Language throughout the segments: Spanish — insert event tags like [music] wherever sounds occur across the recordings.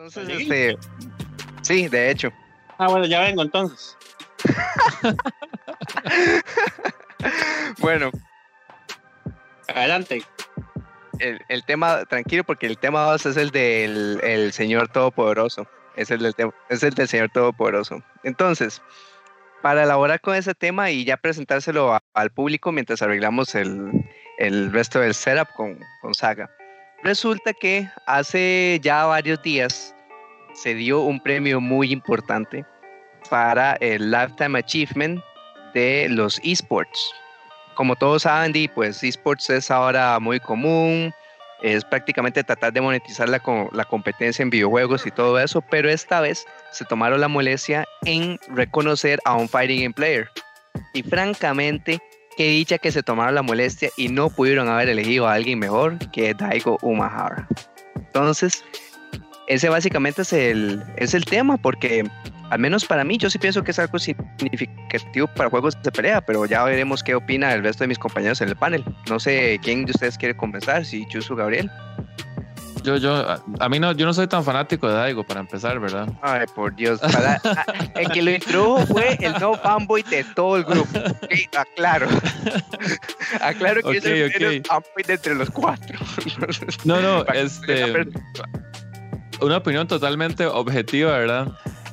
Entonces, este. Sí, de hecho. Ah, bueno, ya vengo entonces. [laughs] bueno. Adelante. El, tema, tranquilo, porque el tema 2 es el del el Señor Todopoderoso. Es el, del es el del Señor Todopoderoso. Entonces, para elaborar con ese tema y ya presentárselo al público mientras arreglamos el, el resto del setup con, con Saga. Resulta que hace ya varios días se dio un premio muy importante para el Lifetime Achievement de los esports. Como todos saben, pues esports es ahora muy común, es prácticamente tratar de monetizar la, la competencia en videojuegos y todo eso, pero esta vez se tomaron la molestia en reconocer a un fighting game player. Y francamente, qué dicha que se tomaron la molestia y no pudieron haber elegido a alguien mejor que Daigo Umahara. Entonces, ese básicamente es el, es el tema, porque al menos para mí, yo sí pienso que es algo significativo para juegos de pelea, pero ya veremos qué opina el resto de mis compañeros en el panel. No sé quién de ustedes quiere comenzar, si Chusu Gabriel. Yo, yo, a, mí no, yo no soy tan fanático de Daigo para empezar, ¿verdad? Ay, por Dios. el que lo introdujo fue el no fanboy de todo el grupo. aclaro. [laughs] aclaro que es el fanboy de entre los cuatro. no, no, [laughs] este. Una opinión totalmente objetiva, ¿verdad?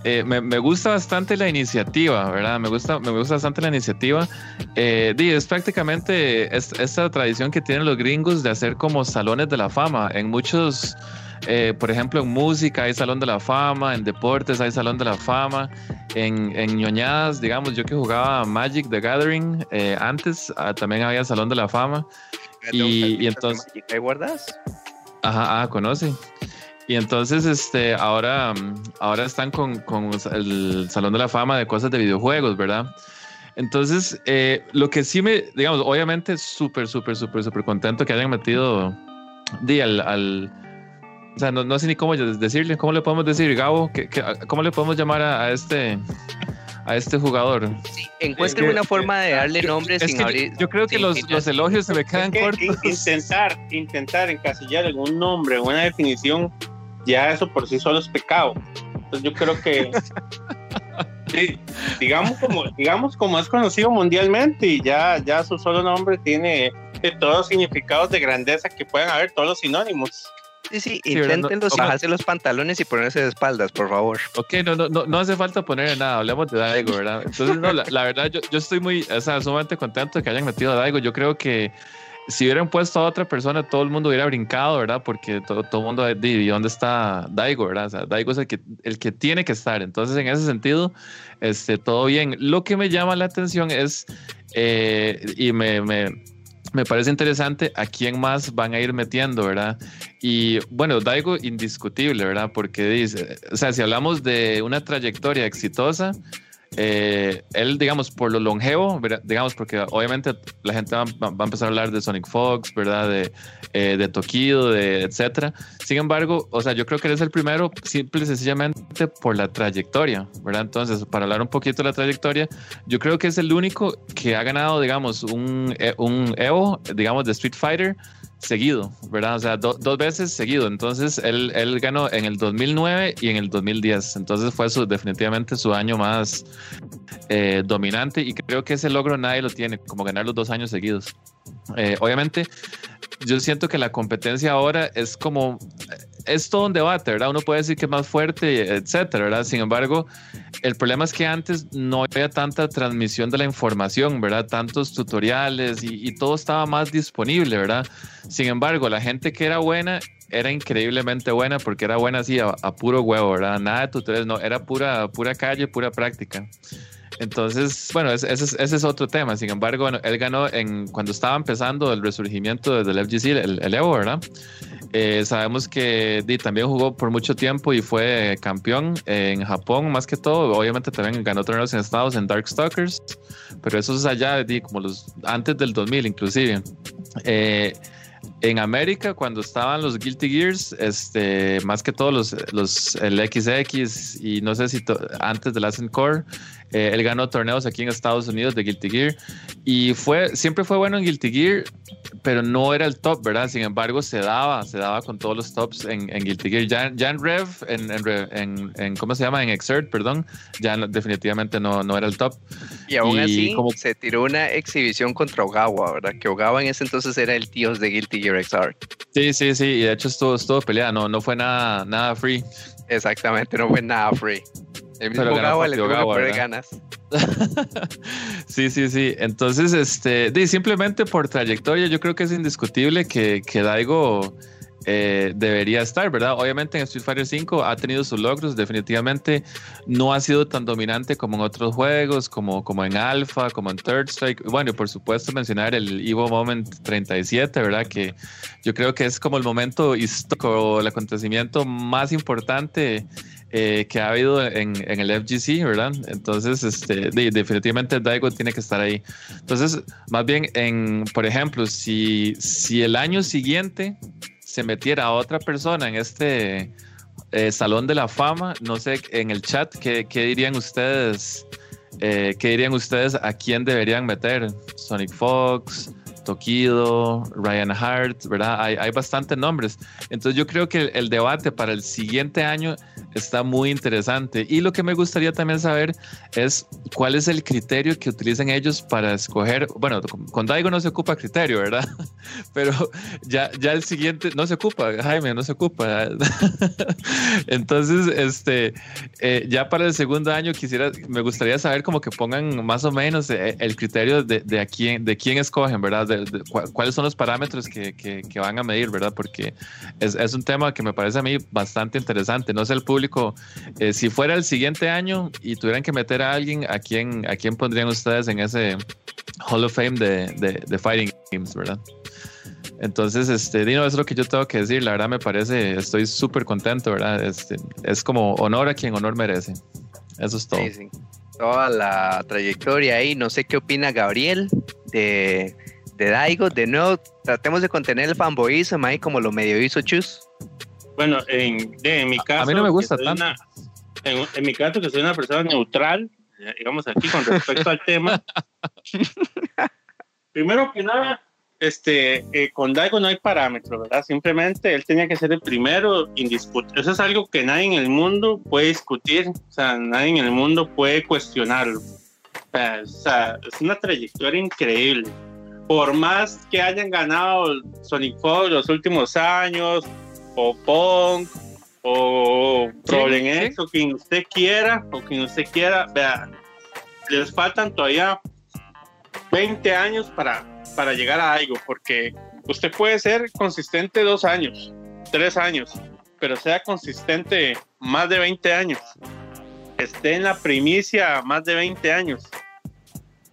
Eh, me, gusta bastante la iniciativa, ¿verdad? Me gusta, me gusta bastante la iniciativa. Eh, es prácticamente esta tradición que tienen los gringos de hacer como salones de la fama. En muchos, eh, por ejemplo, en música hay salón de la fama, en deportes hay salón de la fama, en, en ñoñadas, digamos, yo que jugaba Magic the Gathering antes, ah, también había salón de la fama. Y, y entonces... ¿Hay guardas? Ajá, ah, conoce. Y entonces, este, ahora, ahora están con, con, el Salón de la Fama de cosas de videojuegos, ¿verdad? Entonces, eh, lo que sí me, digamos, obviamente súper, súper, súper, súper contento que hayan metido di, al, al, o sea, no, no, sé ni cómo decirle, ¿cómo le podemos decir, Gabo? ¿Qué, cómo le podemos llamar a, este a este jugador? Sí, encuentren una forma de darle nombre sin abrir. Yo, creo que los, los, elogios se me quedan cortos. Intentar, intentar encasillar algún nombre, una definición ya eso por sí solo es pecado. Entonces yo creo que, [laughs] digamos, como, digamos como es conocido mundialmente y ya, ya su solo nombre tiene todos los significados de grandeza que pueden haber, todos los sinónimos. Sí, sí, intenten bajarse los pantalones y ponerse de espaldas, por favor. Ok, no, no, no, no hace falta poner nada, hablemos de Daigo, ¿verdad? Entonces, no, la, verdad, yo, yo, estoy muy, o sea, sumamente contento de que hayan metido a Daigo. Yo creo que si hubieran puesto a otra persona, todo el mundo hubiera brincado, ¿verdad? Porque todo, todo el mundo dice, ¿dónde está Daigo, verdad? O sea, Daigo es el que, el que tiene que estar. Entonces, en ese sentido, este, todo bien. Lo que me llama la atención es, eh, y me, me, me, parece interesante, a quién más van a ir metiendo, ¿verdad? Y bueno, Daigo indiscutible, ¿verdad? Porque dice, o sea, si hablamos de una trayectoria exitosa, eh, él, digamos, por lo longevo, digamos, porque obviamente la gente va, a empezar a hablar de Sonic Fox, ¿verdad? De, eh, de Tokido, etcétera. Sin embargo, o sea, yo creo que él es el primero, simple y sencillamente por la trayectoria, ¿verdad? Entonces, para hablar un poquito de la trayectoria, yo creo que es el único que ha ganado, digamos, un, eh, un Evo, digamos, de Street Fighter seguido, ¿verdad? O sea, dos veces seguido. Entonces, él, él, ganó en el 2009 y en el 2010. Entonces, fue su, definitivamente su año más eh, dominante y creo que ese logro nadie lo tiene, como ganar los dos años seguidos. Eh, obviamente, yo siento que la competencia ahora es como es todo un debate, ¿verdad? Uno puede decir que es más fuerte, etcétera, ¿verdad? Sin embargo, el problema es que antes no había tanta transmisión de la información, ¿verdad? Tantos tutoriales y, todo estaba más disponible, ¿verdad? Sin embargo, la gente que era buena era increíblemente buena porque era buena así a, puro huevo, ¿verdad? Nada de tutoriales, no, era pura, pura calle, pura práctica. Entonces, bueno, ese, es otro tema. Sin embargo, bueno, él ganó en, cuando estaba empezando el resurgimiento desde el FGC, el, Evo, ¿verdad? Eh, sabemos que también jugó por mucho tiempo y fue campeón en Japón, más que todo. Obviamente también ganó torneos en Estados en Darkstalkers, pero eso es allá de como los antes del 2000, inclusive. Eh, en América, cuando estaban los Guilty Gears, este, más que todos los, los el XX y no sé si antes de Last Core, eh, él ganó torneos aquí en Estados Unidos de Guilty Gear y fue, siempre fue bueno en Guilty Gear, pero no era el top, ¿verdad? Sin embargo, se daba, se daba con todos los tops en, en Guilty Gear. Ya, ya en Rev, en, en, en, ¿cómo se llama? En Exert, perdón, ya definitivamente no, no era el top. Y aún así se tiró una exhibición contra Ogawa, ¿verdad? Que Ogawa en ese entonces era el tío de Guilty Gear Exert. Sí, sí, sí, y de hecho estuvo, estuvo peleada, no, no fue nada, nada free. Exactamente, no fue nada free. El mismo Gawa le tuvo que ganas. [laughs] sí, sí, sí. Entonces, este, simplemente por trayectoria, yo creo que es indiscutible que, que Daigo eh, debería estar, ¿verdad? Obviamente en Street Fighter V ha tenido sus logros, definitivamente no ha sido tan dominante como en otros juegos, como, como en Alpha, como en Third Strike. Bueno, y por supuesto mencionar el Evo Moment 37, ¿verdad? Que yo creo que es como el momento histórico, el acontecimiento más importante eh, que ha habido en, el FGC, ¿verdad? Entonces, este, definitivamente Daigo tiene que estar ahí. Entonces, más bien, en, por ejemplo, si, si el año siguiente se metiera otra persona en este eh, Salón de la Fama, no sé, en el chat, ¿qué, dirían ustedes? Eh, ¿Qué dirían ustedes a quién deberían meter? Sonic Fox, Tokido, Ryan Hart, ¿verdad? Hay, hay bastantes nombres. Entonces yo creo que el, debate para el siguiente año está muy interesante. Y lo que me gustaría también saber es cuál es el criterio que utilizan ellos para escoger. Bueno, con Daigo no se ocupa criterio, ¿verdad? [laughs] Pero ya, ya el siguiente no se ocupa, Jaime, no se ocupa. [laughs] Entonces, este, eh, ya para el segundo año quisiera, me gustaría saber como que pongan más o menos eh, el criterio de, de, a quién, de quién escogen, ¿verdad? cuáles son los parámetros que, que, van a medir, ¿verdad? Porque es, es, un tema que me parece a mí bastante interesante. No sé el público, eh, si fuera el siguiente año y tuvieran que meter a alguien, ¿a quién, a quién pondrían ustedes en ese Hall of Fame de, de, de Fighting Games, ¿verdad? Entonces, este, Dino, es lo que yo tengo que decir. La verdad me parece, estoy súper contento, ¿verdad? Este, es como honor a quien honor merece. Eso es todo. Sí, sí. Toda la trayectoria ahí. No sé qué opina Gabriel de de Daigo, de nuevo, tratemos de contener el fanboyismo ahí como lo medio hizo Chus. Bueno, en, mi caso. A mí no me gusta tanto. en, mi caso, que soy una persona neutral, digamos aquí con respecto al tema. [laughs] Primero que nada, este, eh, con Daigo no hay parámetro, ¿verdad? Simplemente él tenía que ser el primero indiscutible. Eso es algo que nadie en el mundo puede discutir, o sea, nadie en el mundo puede cuestionarlo. o sea es una trayectoria increíble por más que hayan ganado Sonic Fox los últimos años, o Pong, o Problem X, o quien usted quiera, o quien usted quiera, vea, les faltan todavía 20 años para, para llegar a algo, porque usted puede ser consistente dos años, tres años, pero sea consistente más de 20 años, esté en la primicia más de 20 años.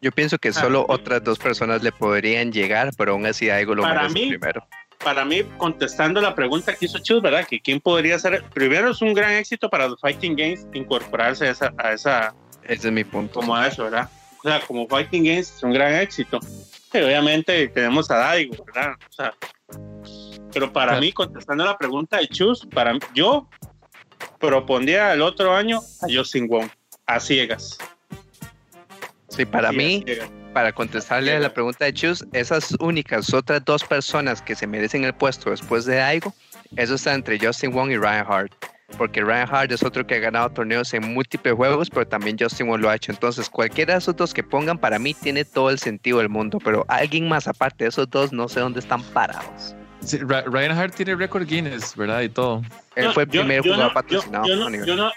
Yo pienso que solo ah, otras dos personas le podrían llegar, pero aún así algo lo para mí, primero. Para mí, contestando la pregunta que hizo Chus, ¿verdad? Que quién podría ser. Primero es un gran éxito para los Fighting Games incorporarse a esa. A esa Ese es mi punto. Como a eso, ¿verdad? O sea, como Fighting Games es un gran éxito. Y obviamente tenemos a Daigo, ¿verdad? O sea, pero para mí, contestando la pregunta de Chus, para yo propondría el otro año a Justin Wong, a ciegas. Sí, para mí, para contestarle a la pregunta de Chus, esas únicas otras dos personas que se merecen el puesto después de Aigo, eso está entre Justin Wong y Ryan Hart. Porque Ryan Hart es otro que ha ganado torneos en múltiples juegos, pero también Justin Wong lo ha hecho. Entonces, cualquiera de esos dos que pongan para mí tiene todo el sentido del mundo, pero alguien más aparte de esos dos no sé dónde están parados. Sí, Ryan Hart tiene récord Guinness, ¿verdad? Y todo. Él fue el primer jugador patrocinado. Yo no,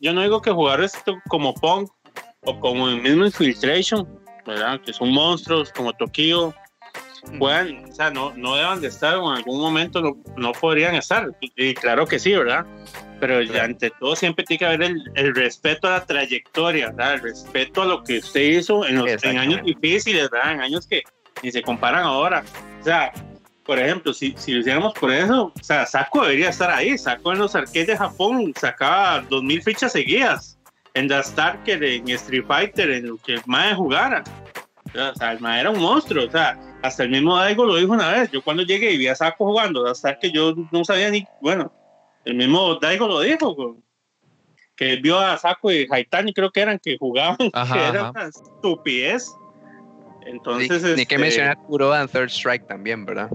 yo, no, digo que jugar esto como Pong o como el mismo Infiltration, ¿verdad? Que son monstruos como Tokio, puedan, o sea, no, no deban de estar o en algún momento no, no podrían estar. Y, claro que sí, ¿verdad? Pero ante todo siempre tiene que haber el, el, respeto a la trayectoria, ¿verdad? El respeto a lo que usted hizo en, los, en años difíciles, ¿verdad? En años que ni se comparan ahora. O sea, por ejemplo, si, si lo hiciéramos por eso, o sea, Saco debería estar ahí. Saco en los arcades de Japón sacaba 2.000 fichas seguidas en The Starker, en Street Fighter, en lo que Mae jugara. O sea, el Mae era un monstruo. O sea, hasta el mismo Daigo lo dijo una vez. Yo cuando llegué y vi a Saco jugando, hasta que yo no sabía ni, bueno, el mismo Daigo lo dijo, que vio a Saco y Haitani, creo que eran que jugaban, [laughs] que era una estupidez. Entonces, ni, que este mencionar Kuroda Third Strike también, ¿verdad?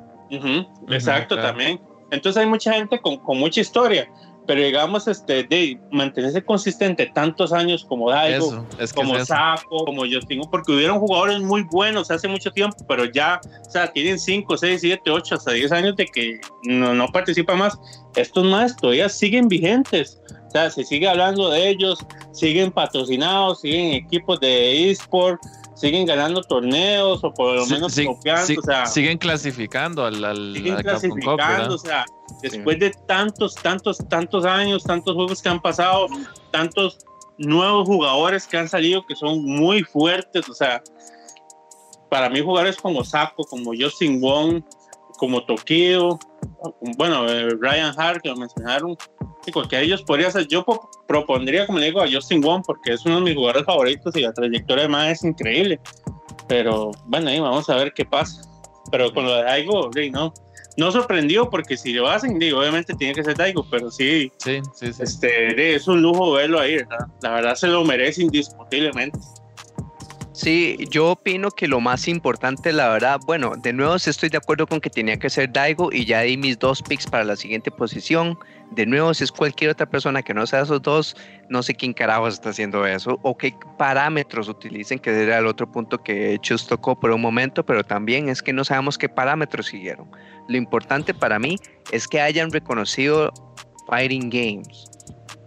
exacto, también. Entonces hay mucha gente con, con mucha historia pero digamos, este, de mantenerse consistente tantos años como Daigo, como Saco, como yo tengo, porque hubieron jugadores muy buenos hace mucho tiempo, pero ya, o sea, tienen 5, 6, 7, 8, hasta 10 años de que no, no participa más. Estos más todavía siguen vigentes, o sea, se sigue hablando de ellos, siguen patrocinados, siguen equipos de eSport siguen ganando torneos o por lo menos confiando, o sea, siguen clasificando al, al siguen clasificando, o sea, después de tantos, tantos, tantos años, tantos juegos que han pasado, tantos nuevos jugadores que han salido que son muy fuertes, o sea, para mí jugadores como Saco, como Justin Wong, como Tokio, bueno, eh, Ryan Hart que lo mencionaron, y cualquiera de ellos podría ser. Yo propondría, como le digo, a Justin Wong porque es uno de mis jugadores favoritos y la trayectoria además es increíble. Pero bueno, ahí vamos a ver qué pasa. Pero con lo de Daigo, no, no sorprendió porque si lo hacen, digo, obviamente tiene que ser Daigo, pero sí, sí, sí, Este, es un lujo verlo ahí, ¿verdad? La verdad se lo merece indiscutiblemente. Sí, yo opino que lo más importante, la verdad, bueno, de nuevo estoy de acuerdo con que tenía que ser Daigo y ya di mis dos picks para la siguiente posición. De nuevo, si es cualquier otra persona que no sea esos dos, no sé quién carajos está haciendo eso o qué parámetros utilicen, que era el otro punto que Chus tocó por un momento, pero también es que no sabemos qué parámetros siguieron. Lo importante para mí es que hayan reconocido Fighting Games,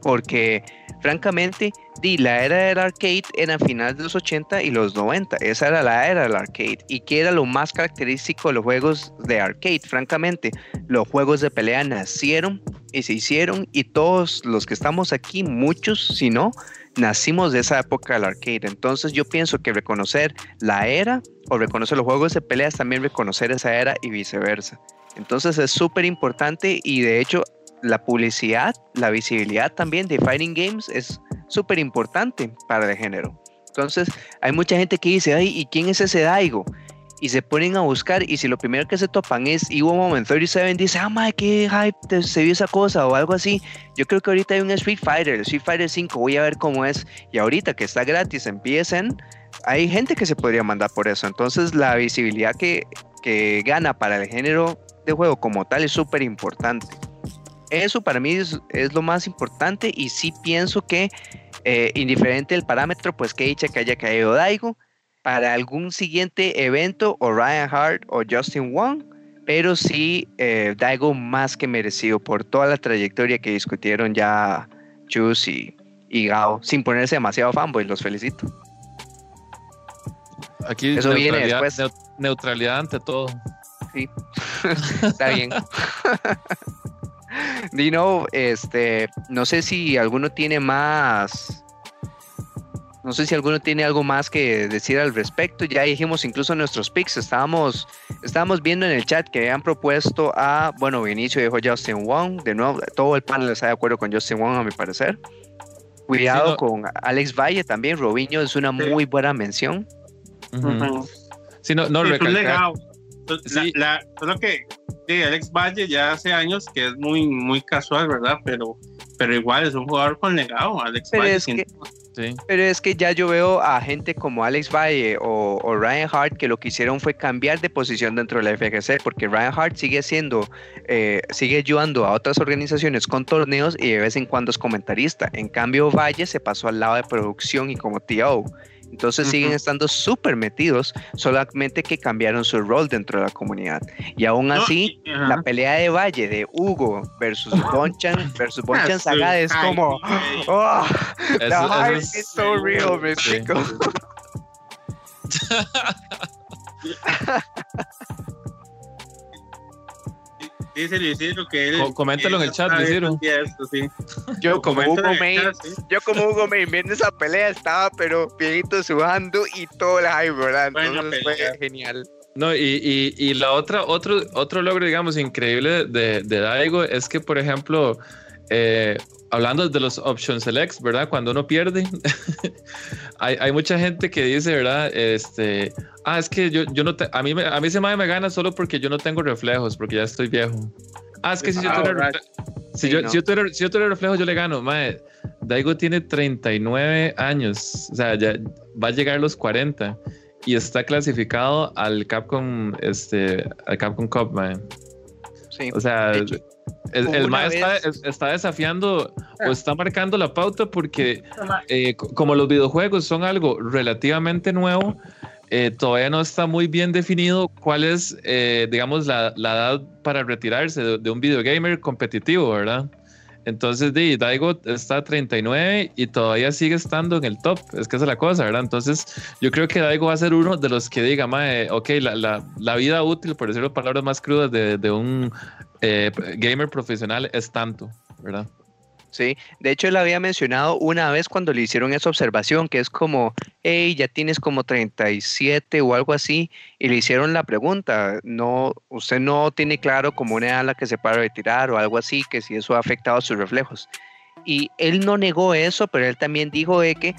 porque francamente, di, la era del arcade era finales de los 80 y los 90. Esa era la era del arcade. ¿Y qué era lo más característico de los juegos de arcade? Francamente, los juegos de pelea nacieron y se hicieron y todos los que estamos aquí, muchos, si no, nacimos de esa época del arcade. Entonces yo pienso que reconocer la era o reconocer los juegos de pelea es también reconocer esa era y viceversa. Entonces es súper importante y de hecho la publicidad, la visibilidad también de Fighting Games es súper importante para el género. Entonces, hay mucha gente que dice, ay, ¿y quién es ese Daigo? Y se ponen a buscar, y si lo primero que se topan es Evo Moment 37, dice, ah, madre, qué hype se vio esa cosa, o algo así. Yo creo que ahorita hay un Street Fighter, el Street Fighter 5, voy a ver cómo es. Y ahorita que está gratis, empiecen, hay gente que se podría mandar por eso. Entonces, la visibilidad que, que gana para el género de juego como tal es súper importante eso para mí es, lo más importante y sí pienso que eh, indiferente el parámetro, pues que dicha que haya caído Daigo para algún siguiente evento o Ryan Hart o Justin Wong, pero sí eh, Daigo más que merecido por toda la trayectoria que discutieron ya Chus y, Gao, sin ponerse demasiado fanboy, los felicito. Aquí Eso viene después. neutralidad ante todo. Sí, [laughs] está bien. [laughs] Dino, este, no sé si alguno tiene más. No sé si alguno tiene algo más que decir al respecto. Ya dijimos incluso nuestros picks. Estábamos, estábamos viendo en el chat que habían propuesto a, bueno, Vinicio dijo Justin Wong. De nuevo, todo el panel está de acuerdo con Justin Wong, a mi parecer. Cuidado con Alex Valle también. Robinho es una muy buena mención. Sí, no, no la, solo que de Alex Valle ya hace años que es muy, muy casual, ¿verdad? Pero, pero igual es un jugador con legado, Alex pero Valle. Es que, Pero es que ya yo veo a gente como Alex Valle o, Ryan Hart que lo que hicieron fue cambiar de posición dentro de la FGC, porque Ryan Hart sigue siendo, eh, sigue ayudando a otras organizaciones con torneos y de vez en cuando es comentarista. En cambio, Valle se pasó al lado de producción y como TO. Entonces siguen estando súper metidos, solamente que cambiaron su rol dentro de la comunidad. Y aún así, la pelea de Valle de Hugo versus [laughs] Bonchan versus Bonchan Saga es como, [gasps] oh, the is so real, me [laughs] [laughs] Dice Luisiro que él. Coméntalo en el chat, Luisiro. Yo, como Hugo May, yo como Hugo May viendo esa pelea estaba, pero viejito sudando y todo el hype, ¿verdad? Entonces fue genial. No, y, y, y, la otra, otro, otro logro, digamos, increíble de, de Daigo es que, por ejemplo, eh, hablando de los option selects, ¿verdad? Cuando uno pierde, [laughs] hay, hay, mucha gente que dice, ¿verdad? Este, ah, es que yo, yo no te, a mí a mí se me, me gana solo porque yo no tengo reflejos, porque ya estoy viejo. Ah, es que si yo ah, tuviera, si, yo, si, yo tuviera, si yo tuviera reflejos, yo le gano. Mae, Daigo tiene 39 años, o sea, ya va a llegar a los 40 y está clasificado al Capcom, este, al Capcom Cup, mae. Sí. O sea, el, el maestro está, desafiando o está marcando la pauta porque eh, como los videojuegos son algo relativamente nuevo, eh, todavía no está muy bien definido cuál es, eh, digamos, la, edad para retirarse de, de un videogamer competitivo, ¿verdad? Entonces, Daigo está 39 y todavía sigue estando en el top. Es que esa es la cosa, ¿verdad? Entonces, yo creo que Daigo va a ser uno de los que diga, mae, ok, la, vida útil, por decirlo palabras más crudas, de, un eh, gamer profesional es tanto, ¿verdad? Sí, de hecho él había mencionado una vez cuando le hicieron esa observación, que es como, hey, ya tienes como 37 o algo así, y le hicieron la pregunta, no, usted no tiene claro como una edad a la que se para retirar o algo así, que si eso ha afectado sus reflejos. Y él no negó eso, pero él también dijo de que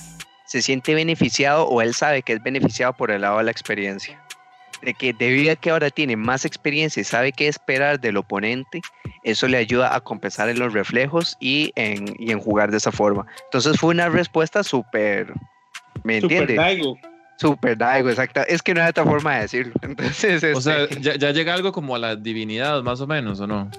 se siente beneficiado o él sabe que es beneficiado por el lado de la experiencia de que debido a que ahora tiene más experiencia y sabe qué esperar del oponente, eso le ayuda a compensar en los reflejos y en, y en jugar de esa forma. Entonces fue una respuesta súper, ¿me entiendes? Super Daigo. Super Daigo, exacto. Es que no hay otra forma de decirlo. [laughs] Entonces, o sea, este ya, ya, llega algo como a la divinidad, más o menos, ¿o no?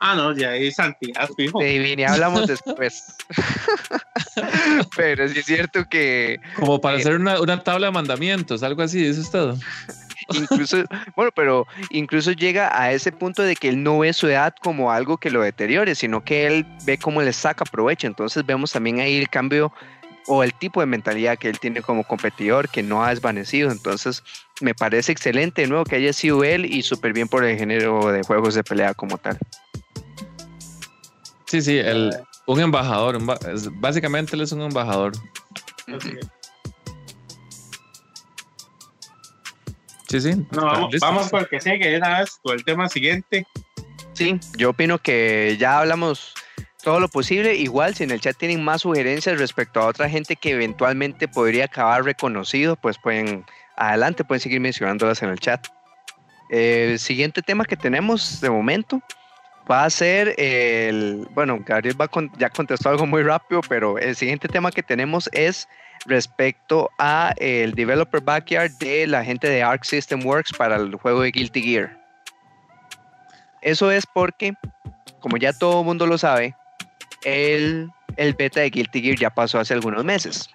Ah, no, ya es santidad, fijo. De divinidad hablamos [laughs] después. [laughs] Pero sí es cierto que... Como para hacer una, una tabla de mandamientos, algo así, eso es todo incluso, bueno, pero incluso llega a ese punto de que él no ve su edad como algo que lo deteriore, sino que él ve cómo le saca provecho. Entonces vemos también ahí el cambio o el tipo de mentalidad que él tiene como competidor que no ha desvanecido. Entonces me parece excelente de nuevo que haya sido él y súper bien por el género de juegos de pelea como tal. Sí, sí, el, un embajador, básicamente él es un embajador. Sí, sí. vamos, por el que sigue, una vez con el tema siguiente. Sí, yo opino que ya hablamos todo lo posible. Igual, si en el chat tienen más sugerencias respecto a otra gente que eventualmente podría acabar reconocido, pues pueden, adelante, pueden seguir mencionándolas en el chat. El siguiente tema que tenemos de momento va a ser el, bueno, Gabriel va ya contestó algo muy rápido, pero el siguiente tema que tenemos es respecto a el developer backyard de la gente de Arc System Works para el juego de Guilty Gear. Eso es porque, como ya todo el mundo lo sabe, el, el beta de Guilty Gear ya pasó hace algunos meses.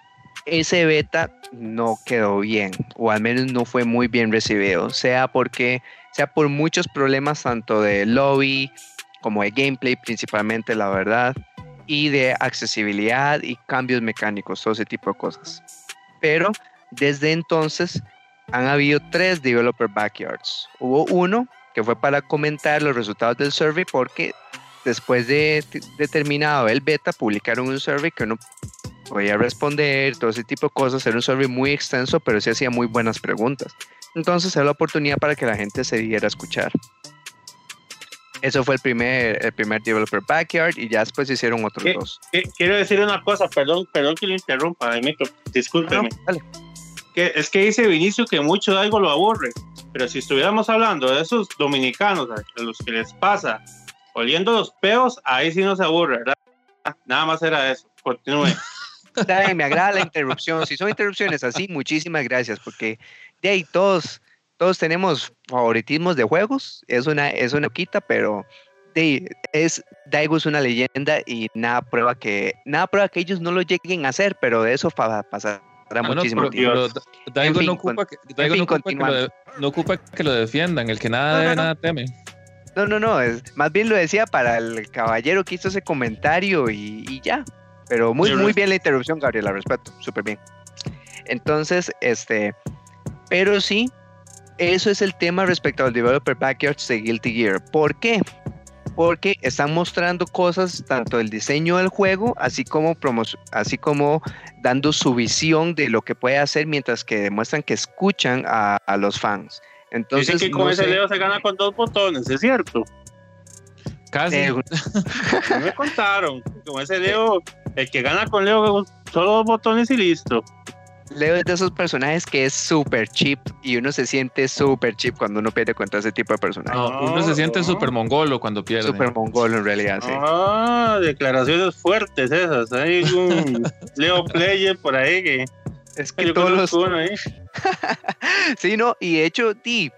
Ese beta no quedó bien, o al menos no fue muy bien recibido, sea porque sea por muchos problemas tanto de lobby como de gameplay principalmente, la verdad, y de accesibilidad y cambios mecánicos, todo ese tipo de cosas. Pero desde entonces han habido tres developer backyards. Hubo uno que fue para comentar los resultados del survey porque después de, terminado el beta publicaron un survey que uno podía responder, todo ese tipo de cosas. Era un survey muy extenso, pero sí hacía muy buenas preguntas. Entonces era la oportunidad para que la gente se diera a escuchar. Eso fue el primer, el primer developer backyard y ya después hicieron otros dos. quiero decir una cosa, perdón, perdón que lo interrumpa, discúlpeme. Que es que dice Vinicio que mucho de algo lo aburre, pero si estuviéramos hablando de esos dominicanos a los que les pasa oliendo los peos, ahí sí no se aburre, ¿verdad? Nada más era eso. Continúe. [laughs] me agrada la interrupción. Si son interrupciones así, muchísimas gracias, porque de ahí todos todos tenemos favoritismos de juegos, es una, es una quita, pero es, Daigo es una leyenda y nada prueba que, nada prueba que ellos no lo lleguen a hacer, pero de eso pasará ah, muchísimo tiempo. Daigo, no, ocupa que, no, ocupa que lo, defiendan, el que nada debe, nada teme. No, no, no, es, más bien lo decía para el caballero que hizo ese comentario y, y ya. Pero muy, muy bien la interrupción, Gabriel, la respeto, súper bien. Entonces, este, pero sí, eso es el tema respecto al Developer Backyards de Guilty Gear. ¿Por qué? Porque están mostrando cosas, tanto el diseño del juego, así como, así como dando su visión de lo que puede hacer, mientras que demuestran que escuchan a, los fans. Entonces, Dicen que con ese dedo se gana con dos botones, ¿es cierto? Casi. Eh, [laughs] No me contaron. Con ese Leo, el que gana con Leo, solo dos botones y listo. Leo es de esos personajes que es súper cheap y uno se siente súper cheap cuando uno pierde contra ese tipo de personajes. No, uno se siente no. súper mongolo cuando pierde. Súper mongolo en realidad, sí. Ah, declaraciones fuertes esas. Hay un [laughs] Leo Player por ahí que, Es que yo todos los... uno ahí. [laughs] Sí, no, y de hecho, di,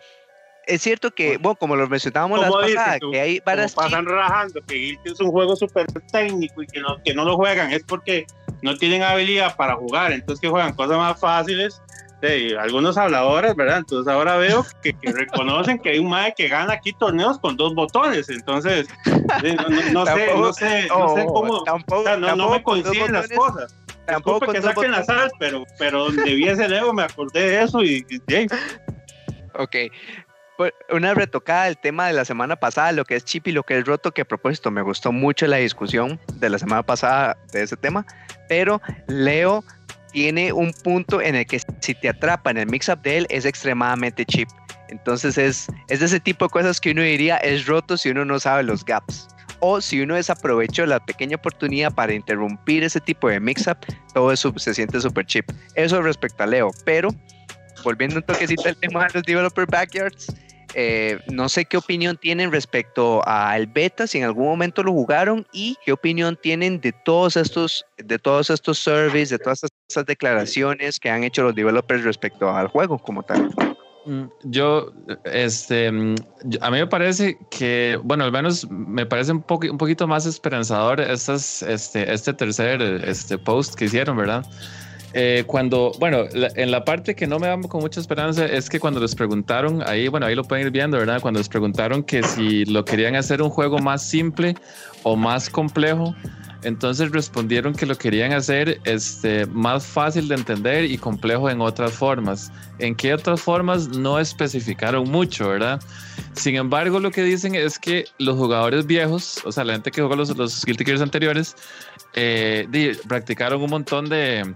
es cierto que, bueno, como lo mencionábamos la pasada, tú, que hay Como varias pasan rajando que Guilty es un juego súper técnico y que no, que no lo juegan es porque no tienen habilidad para jugar, entonces que juegan cosas más fáciles. Sí, algunos habladores, ¿verdad? Entonces ahora veo que, que reconocen que hay un mae que gana aquí torneos con dos botones. Entonces, sí, no, no- no sé, no sé, no sé Oh, cómo. tampoco, o sea, no, me tampoco dos coinciden las cosas. Tampoco Disculpe que saquen la botones. sal, pero, pero donde vi ese Lego me acordé de eso y, y, y- Ok. Pues, Una retocada del tema de la semana pasada, lo que es chip y lo que es roto, que a propósito me gustó mucho la discusión de la semana pasada de ese tema, pero Leo tiene un punto en el que si te atrapa en el mix-up de él es extremadamente chip. Entonces es, es de ese tipo de cosas que uno diría es roto si uno no sabe los gaps. O si uno desaprovechó la pequeña oportunidad para interrumpir ese tipo de mix-up, todo eso se siente súper chip. Eso respecto a Leo, pero volviendo un toquecito al tema de los developer backyards, eh, no sé qué opinión tienen respecto al beta, si en algún momento lo jugaron y qué opinión tienen de todos estos, de todos estos surveys, de todas estas declaraciones que han hecho los developers respecto al juego como tal. Mm, Yo, este, mm, a mí me parece que, bueno, al menos me parece un, poco, un poquito más esperanzador estas, este, este tercer este, post que hicieron, ¿verdad? Eh, cuando, bueno, la- en la parte que no me da con mucha esperanza es que cuando les preguntaron, ahí, bueno, ahí lo pueden ir viendo, ¿verdad? Cuando les preguntaron que si lo querían hacer un juego más simple o más complejo, entonces respondieron que lo querían hacer este, más fácil de entender y complejo en otras formas. ¿En qué otras formas? No especificaron mucho, ¿verdad? Sin embargo, lo que dicen es que los jugadores viejos, o sea, la gente que jugó los, los Guilty Gears anteriores, eh, practicaron un montón de,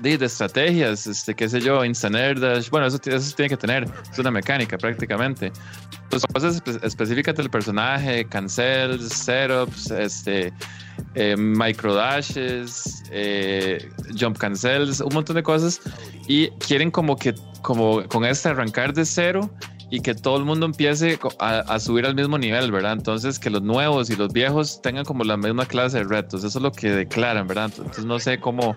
de, de estrategias, este, qué sé yo, instant air dash, bueno, eso, eso tiene que tener, es una mecánica prácticamente. Pues cosas espe- específicas del personaje, cancels, setups, este, eh, micro dashes, eh, jump cancels, un montón de cosas y quieren como que como con este arrancar de cero y que todo el mundo empiece a, a subir al mismo nivel, ¿verdad? Entonces que los nuevos y los viejos tengan como la misma clase de retos, eso es lo que declaran, ¿verdad? Entonces no sé cómo,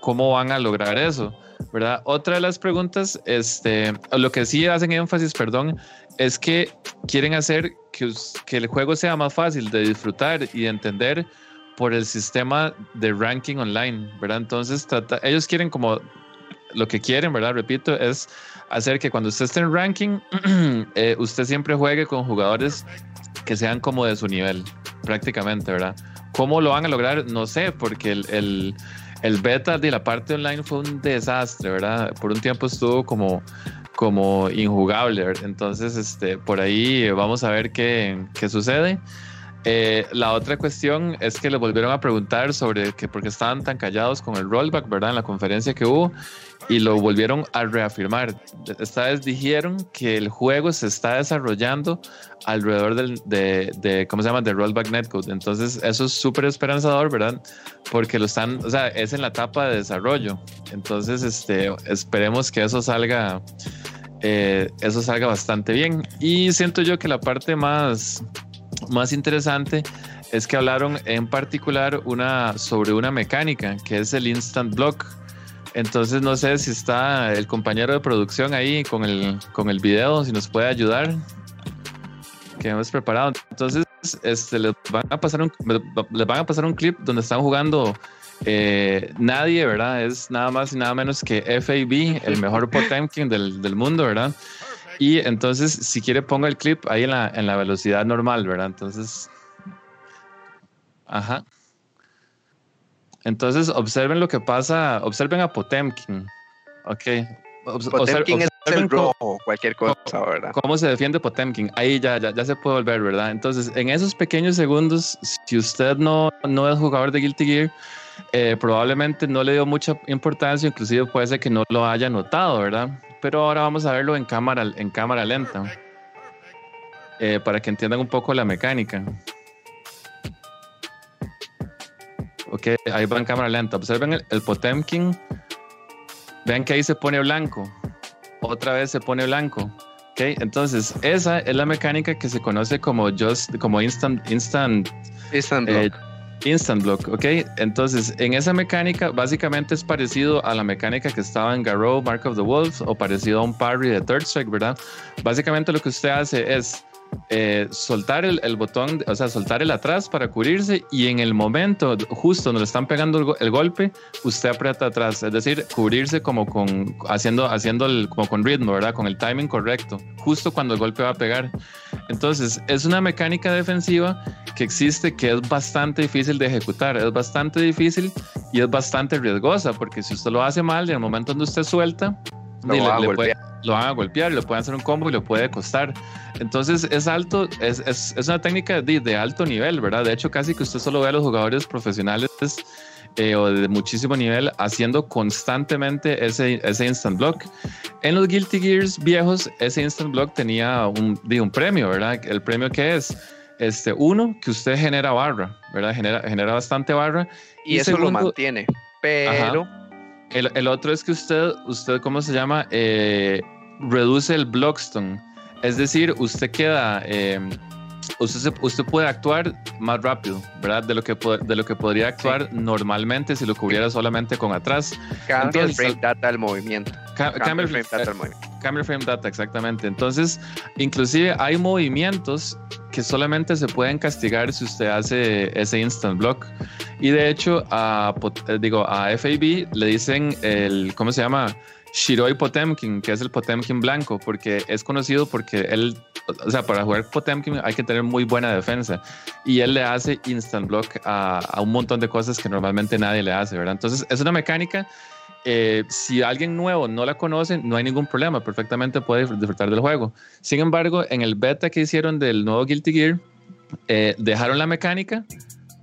cómo van a lograr eso, ¿verdad? Otra de las preguntas, este, lo que sí hacen énfasis, perdón, es que quieren hacer que, que el juego sea más fácil de disfrutar y de entender por el sistema de ranking online, ¿verdad? Entonces, trata, ellos quieren como lo que quieren, ¿verdad? Repito, es hacer que cuando usted esté en ranking, [clears throat] eh, usted siempre juegue con jugadores que sean como de su nivel, prácticamente, ¿verdad? ¿Cómo lo van a lograr? No sé, porque el, el, el beta de la parte online fue un desastre, ¿verdad? Por un tiempo estuvo como, como injugable, entonces este, por ahí vamos a ver qué, qué sucede. Eh, la otra cuestión es que le volvieron a preguntar sobre que por qué estaban tan callados con el rollback, ¿verdad? En la conferencia que hubo y lo volvieron a reafirmar. Esta vez dijeron que el juego se está desarrollando alrededor del, de, de, ¿cómo se llama? De rollback netcode. Entonces, eso es súper esperanzador, ¿verdad? Porque lo están, o sea, es en la etapa de desarrollo. Entonces, este, esperemos que eso salga, eh, eso salga bastante bien. Y siento yo que la parte más, más interesante es que hablaron en particular una, sobre una mecánica que es el instant block. Entonces no sé si está el compañero de producción ahí con el, con el video, si nos puede ayudar. Que hemos preparado. Entonces, este, les van a pasar un, les van a pasar un clip donde están jugando eh, nadie, ¿verdad? Es nada más y nada menos que FAB, el mejor [laughs] Potemkin del, del mundo, ¿verdad? Y entonces, si quiere, ponga el clip ahí en la, en la velocidad normal, ¿verdad? Entonces, ajá. Entonces, observen lo que pasa, observen a Potemkin. Ok. Obs Potemkin es el cómo, rojo, cualquier cosa, ¿verdad? Cómo se defiende Potemkin. Ahí ya, ya, ya se puede volver, ¿verdad? Entonces, en esos pequeños segundos, si usted no, no es jugador de Guilty Gear, eh, probablemente no le dio mucha importancia, inclusive puede ser que no lo haya notado, ¿verdad? Pero ahora vamos a verlo en cámara, en cámara lenta, eh, para que entiendan un poco la mecánica. Ok, ahí va en cámara lenta. Observen el, Potemkin. Vean que ahí se pone blanco. Otra vez se pone blanco. Okay, entonces esa es la mecánica que se conoce como just, como instant, instant, instant eh, instant block, ok. Entonces en esa mecánica básicamente es parecido a la mecánica que estaba en Garou, Mark of the Wolf o parecido a un parry de Third Strike, ¿verdad? Básicamente lo que usted hace es eh, soltar el, botón, o sea, soltar el atrás para cubrirse y en el momento justo donde le están pegando el golpe, usted aprieta atrás, es decir, cubrirse como con haciendo haciendo el, como con ritmo, ¿verdad? Con el timing correcto, justo cuando el golpe va a pegar. Entonces, es una mecánica defensiva que existe que es bastante difícil de ejecutar, es bastante difícil y es bastante riesgosa porque si usted lo hace mal, en el momento donde usted suelta, Lo va a puede- golpear. lo van a golpear, le pueden hacer un combo y le puede costar. Entonces es alto, es, es, es una técnica de, de, alto nivel, ¿verdad? De hecho, casi que usted solo ve a los jugadores profesionales eh, o de muchísimo nivel haciendo constantemente ese, ese instant block. En los Guilty Gears viejos, ese instant block tenía un, de un premio, ¿verdad? El premio que es, este, uno, que usted genera barra, ¿verdad? Genera, genera bastante barra. Y, eso lo mantiene. Pero El, otro es que usted, usted ¿cómo se llama? Eh, reduce el blockstone. Es decir, usted queda, eh, usted, se- usted puede actuar más rápido, ¿verdad? De lo que, de lo que podría actuar normalmente si lo cubriera solamente con atrás. cambia el entonces, frame data del movimiento. Ca- Cambia cambia el el- frame data del movimiento. Camera frame data, exactamente. Entonces, inclusive hay movimientos que solamente se pueden castigar si usted hace ese instant block. Y de hecho, a, eh, digo, a FAB le dicen el, ¿cómo se llama? Shiroi Potemkin, que es el Potemkin blanco, porque es conocido porque él, o sea, para jugar Potemkin hay que tener muy buena defensa. Y él le hace instant block a, a un montón de cosas que normalmente nadie le hace, ¿verdad? Entonces, es una mecánica eh, si alguien nuevo no la conoce, no hay ningún problema, perfectamente puede disfrutar del juego. Sin embargo, en el beta que hicieron del nuevo Guilty Gear, eh, dejaron la mecánica,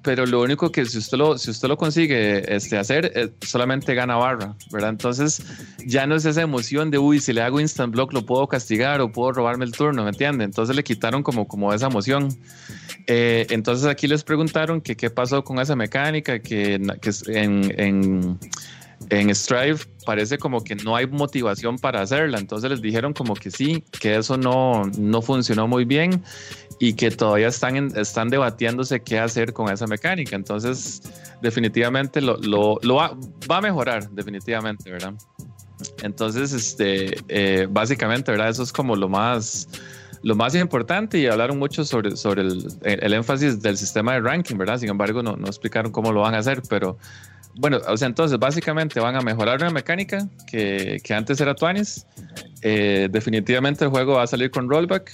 pero lo único que si usted lo, si usted lo consigue este, hacer, eh, solamente gana barra, ¿verdad? Entonces ya no es esa emoción de, uy, si le hago instant block lo puedo castigar o puedo robarme el turno, ¿me entiende? Entonces le quitaron como, como esa emoción. Eh, entonces aquí les preguntaron que qué pasó con esa mecánica, que, que en, en en Strive parece como que no hay motivación para hacerla, entonces les dijeron como que sí, que eso no, no funcionó muy bien y que todavía están, en, están debatiéndose qué hacer con esa mecánica, entonces definitivamente lo, lo, lo va, va, a mejorar, definitivamente, ¿verdad? Entonces, este, eh, básicamente, ¿verdad? Eso es como lo más, lo más importante y hablaron mucho sobre, sobre el, el, énfasis del sistema de ranking, ¿verdad? Sin embargo, no, no explicaron cómo lo van a hacer, pero bueno, o sea, entonces básicamente van a mejorar una mecánica que, que antes era Tuanis. Eh, definitivamente el juego va a salir con rollback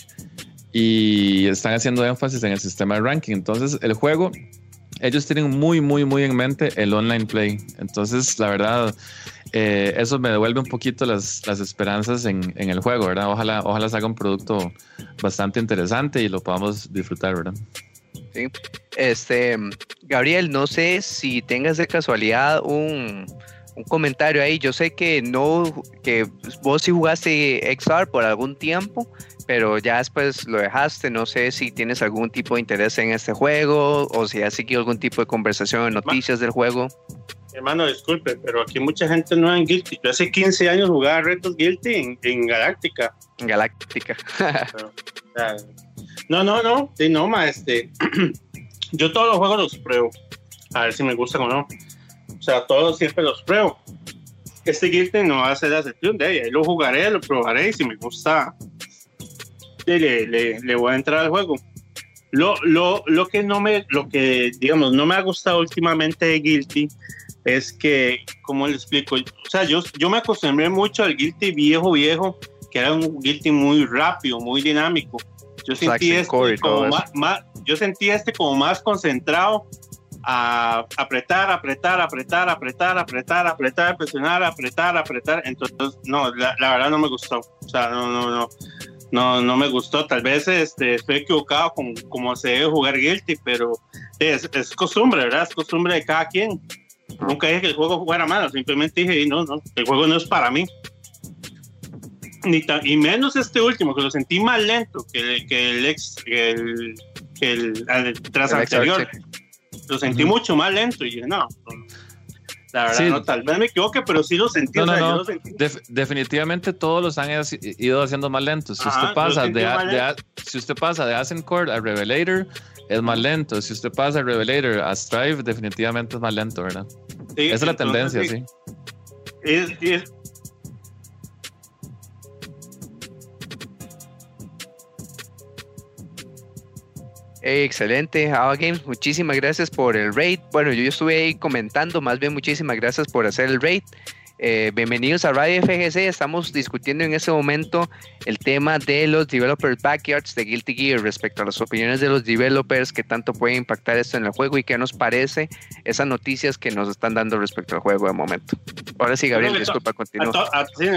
y están haciendo énfasis en el sistema de ranking. Entonces, el juego, ellos tienen muy, muy, muy en mente el online play. Entonces, la verdad, eh, eso me devuelve un poquito las, las esperanzas en, en, el juego, ¿verdad? Ojalá, ojalá salga un producto bastante interesante y lo podamos disfrutar, ¿verdad? Sí. Este, Gabriel, no sé si tengas de casualidad un, un, comentario ahí. Yo sé que no, que vos sí jugaste XR por algún tiempo, pero ya después lo dejaste. No sé si tienes algún tipo de interés en este juego o si has seguido algún tipo de conversación en noticias del juego. Hermano, disculpe, pero aquí mucha gente no en Guilty. Yo hace 15 años jugaba retos Guilty en, en Galáctica. En Galáctica. [laughs] pero, o sea, no, no, no, sí, no, ma, este, [clears throat] yo todos los juegos los pruebo, a ver si me gustan o no. O sea, todos siempre los pruebo. Este Guilty no va a ser la excepción de ahí, lo jugaré, lo probaré y si me gusta, le, le, le voy a entrar al juego. Lo, lo, lo que no me, lo que digamos, no me ha gustado últimamente de Guilty es que, ¿cómo le explico? O sea, yo, yo me acostumbré mucho al Guilty viejo, viejo, que era un Guilty muy rápido, muy dinámico. Yo sentí, este como más, más, yo sentí este como más concentrado a apretar, apretar, apretar, apretar, apretar, apretar, presionar, apretar, apretar. Entonces, no, la, la verdad no me gustó. O sea, no, no, no. No, no me gustó. Tal vez este, estoy equivocado con cómo se debe jugar Guilty, pero es, es costumbre, ¿verdad? Es costumbre de cada quien. Nunca dije que el juego fuera malo, simplemente dije, no, no, el juego no es para mí. Ni y menos este último, que lo sentí más lento que el, que el ex, que el, que el, el tras el anterior. lo sentí mucho más lento y dije, no, la verdad, no, tal vez me equivoque, pero sí lo sentí. No, no, no. definitivamente todos los han ido haciendo más lentos. Si usted pasa de, si usted pasa de Core a Revelator, es más lento. Si usted pasa de Revelator a Strive, definitivamente es más lento, ¿verdad? Esa es la tendencia, sí. es, excelente, Ava Games, muchísimas gracias por el raid. Bueno, yo estuve ahí comentando, más bien muchísimas gracias por hacer el raid. Eh, bienvenidos a Radio FGC. Estamos discutiendo en este momento el tema de los developers backyards de Guilty Gear respecto a las opiniones de los developers, que tanto puede impactar esto en el juego y qué nos parece esas noticias que nos están dando respecto al juego de momento. Ahora sí, Gabriel, disculpa, continúa.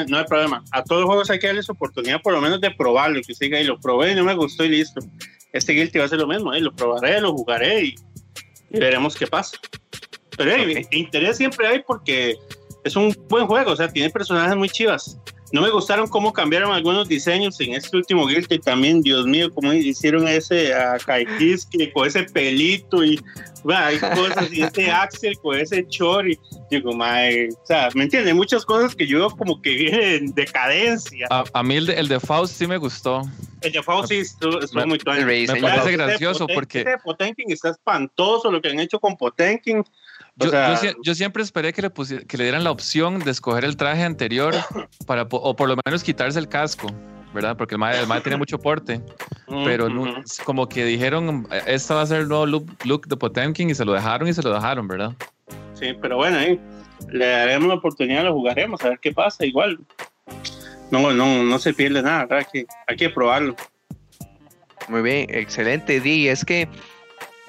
no hay problema. A todos los juegos hay que darles oportunidad por lo menos de probarlo, que siga y lo probé y no me gustó y listo este Guilty va a ser lo mismo, ¿eh? lo probaré, lo jugaré y, veremos qué pasa. Pero interés siempre hay porque es un buen juego, o sea, tiene personajes muy chivas. No me gustaron cómo cambiaron algunos diseños en este último Guilty también, Dios mío, cómo hicieron ese a Kaikiski con ese pelito y hay cosas y ese Axel con ese chori. Digo, mae, o sea, ¿me entiendes? Muchas cosas que yo como que vienen en decadencia. A, mí el de, el de Faust sí me gustó. El de Faust sí estuvo, muy Me, me parece gracioso porque... Potenkin está espantoso lo que han hecho con Potenkin. Yo, yo, siempre esperé que le, que le dieran la opción de escoger el traje anterior [coughs] para, o por lo menos quitarse el casco, ¿verdad? Porque el mae, el tiene mucho porte, pero no, como que dijeron, esta va a ser el nuevo look, de Potemkin y se lo dejaron y se lo dejaron, ¿verdad? Sí, pero bueno, ahí le daremos la oportunidad, lo jugaremos, a ver qué pasa, igual. No, no, no se pierde nada, Hay que, hay que probarlo. Muy bien, excelente, Di. Es que,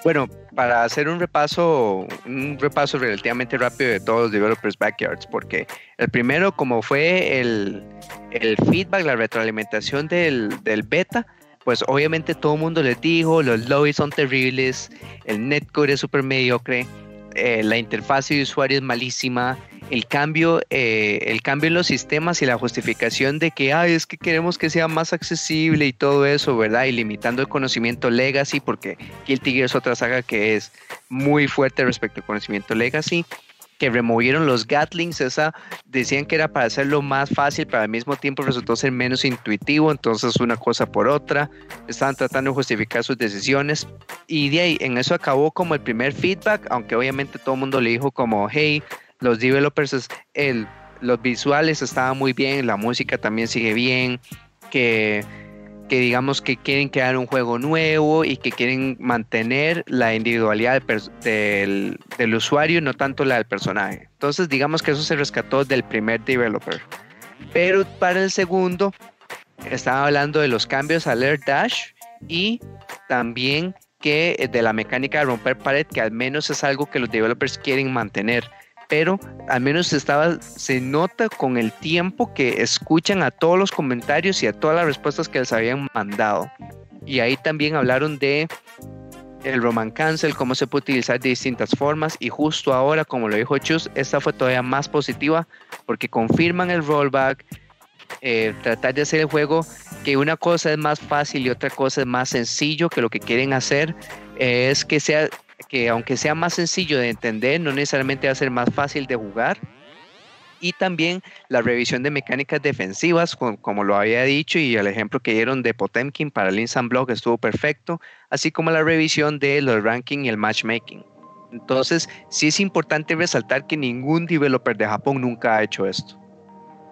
bueno, para hacer un repaso, un repaso relativamente rápido de todos los developers backyards, porque el primero, como fue el, el feedback, la retroalimentación del, del beta, pues obviamente todo el mundo les dijo, los lobbies son terribles, el netcode es súper mediocre, eh, la interfaz de usuario es malísima, el cambio, eh, el cambio en los sistemas y la justificación de que Ay, es que queremos que sea más accesible y todo eso, ¿verdad? Y limitando el conocimiento legacy, porque Guilty Gear es otra saga que es muy fuerte respecto al conocimiento legacy que removieron los Gatlings, esa decían que era para hacerlo más fácil, pero al mismo tiempo resultó ser menos intuitivo, entonces una cosa por otra, estaban tratando de justificar sus decisiones y de ahí en eso acabó como el primer feedback, aunque obviamente todo el mundo le dijo como, hey, los developers, el, los visuales estaban muy bien, la música también sigue bien, que, que digamos que quieren crear un juego nuevo y que quieren mantener la individualidad del, del, usuario, no tanto la del personaje. Entonces digamos que eso se rescató del primer developer. Pero para el segundo, estaba hablando de los cambios al Air Dash y también que de la mecánica de romper pared, que al menos es algo que los developers quieren mantener pero al menos estaba, se nota con el tiempo que escuchan a todos los comentarios y a todas las respuestas que les habían mandado. Y ahí también hablaron de el Roman Cancel, cómo se puede utilizar de distintas formas y justo ahora, como lo dijo Chus, esta fue todavía más positiva porque confirman el rollback, eh, tratar de hacer el juego que una cosa es más fácil y otra cosa es más sencillo, que lo que quieren hacer es que sea que aunque sea más sencillo de entender, no necesariamente va a ser más fácil de jugar. Y también la revisión de mecánicas defensivas, como, lo había dicho, y el ejemplo que dieron de Potemkin para el Instant Block estuvo perfecto, así como la revisión de los ranking y el matchmaking. Entonces, sí es importante resaltar que ningún developer de Japón nunca ha hecho esto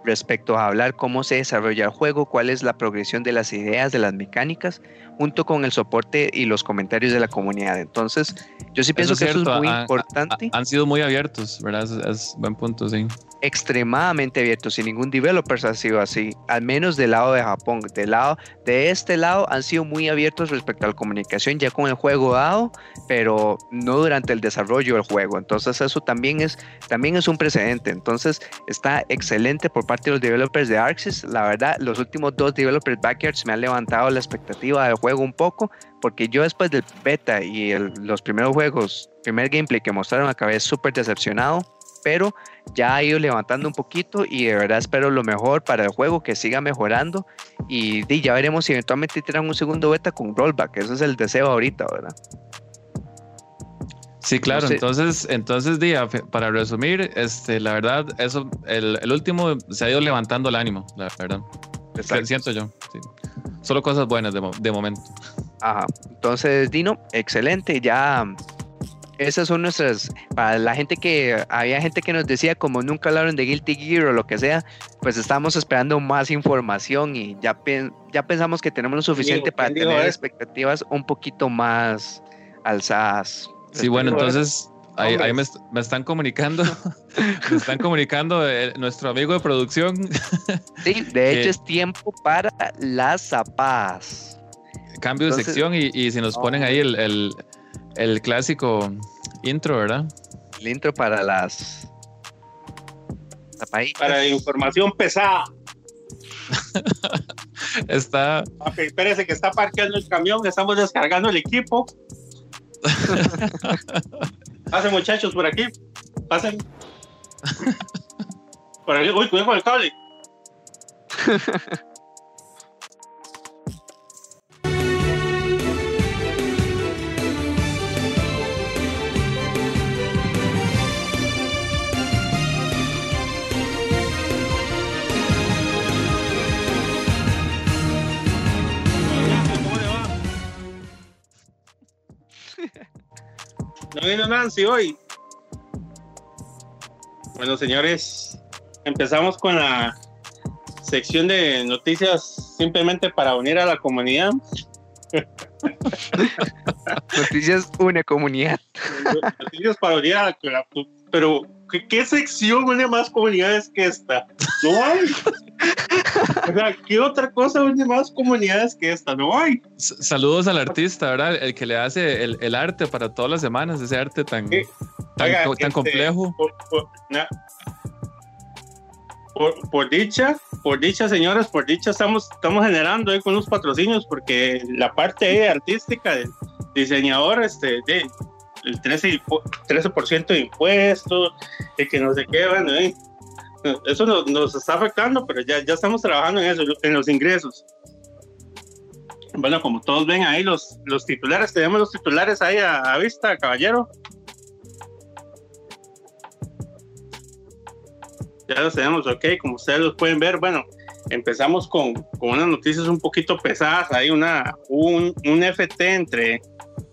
respecto a hablar cómo se desarrolla el juego, cuál es la progresión de las ideas, de las mecánicas, junto con el soporte y los comentarios de la comunidad. Entonces, yo sí pienso que eso es muy importante. han sido muy abiertos, ¿verdad? Es, es, buen punto, sí extremadamente abiertos sin ningún developer ha sido así, al menos del lado de Japón. Del lado, de este lado han sido muy abiertos respecto a la comunicación ya con el juego dado, pero no durante el desarrollo del juego. Entonces eso también es, también es un precedente. Entonces está excelente por parte de los developers de Arxis. La verdad, los últimos dos developers backyards me han levantado la expectativa del juego un poco, porque yo después del beta y los primeros juegos, primer gameplay que mostraron acabé súper decepcionado pero ya ha ido levantando un poquito y de verdad espero lo mejor para el juego, que siga mejorando y, ya veremos si eventualmente tiran un segundo beta con rollback, eso es el deseo ahorita, ¿verdad? Sí, claro, entonces, entonces, día, para resumir, este, la verdad, eso, el, el, último se ha ido levantando el ánimo, la verdad. Siento yo. Solo cosas buenas de, de momento. Ajá. Entonces, Dino, excelente. Ya esas son nuestras, para la gente que, había gente que nos decía como nunca hablaron de Guilty Gear o lo que sea, pues estamos esperando más información y ya, ya pensamos que tenemos lo suficiente para tener expectativas un poquito más alzadas. Sí, bueno, entonces ahí, me, están comunicando, [laughs] me están comunicando eh, nuestro amigo de producción. [laughs] Sí, de hecho es tiempo para las zapas. Cambio de sección y, y, si nos ponen ahí el el clásico intro, ¿verdad? El intro para las Para información pesada. [laughs] está. Ok, espérese que está parqueando el camión, estamos descargando el equipo. [laughs] Pasen muchachos por aquí. Pasen. Por aquí. Uy, cuidado con el cable. [laughs] vino Nancy hoy. Bueno, señores, empezamos con la sección de noticias simplemente para unir a la comunidad. [laughs] noticias une comunidad. noticias para unir a la, comunidad. pero ¿qué, sección une más comunidades que esta? No hay. O sea, ¿qué otra cosa une más comunidades que esta? No hay. Saludos al artista, ¿verdad? El que le hace el, arte para todas las semanas, ese arte tan, tan, este, complejo. Por, dicha, por dicha, señoras, por dicha estamos, estamos generando ahí con unos patrocinios porque la parte artística del diseñador, este, de, el 13%, 13 de impuestos, y que no se qué, bueno, eso nos, está afectando, pero ya, ya estamos trabajando en eso, en los ingresos. Bueno, como todos ven ahí los, los titulares, tenemos los titulares ahí a, vista, caballero. Ya los tenemos, ok, como ustedes los pueden ver, bueno, empezamos con, con unas noticias un poquito pesadas, hay una, un, un FT entre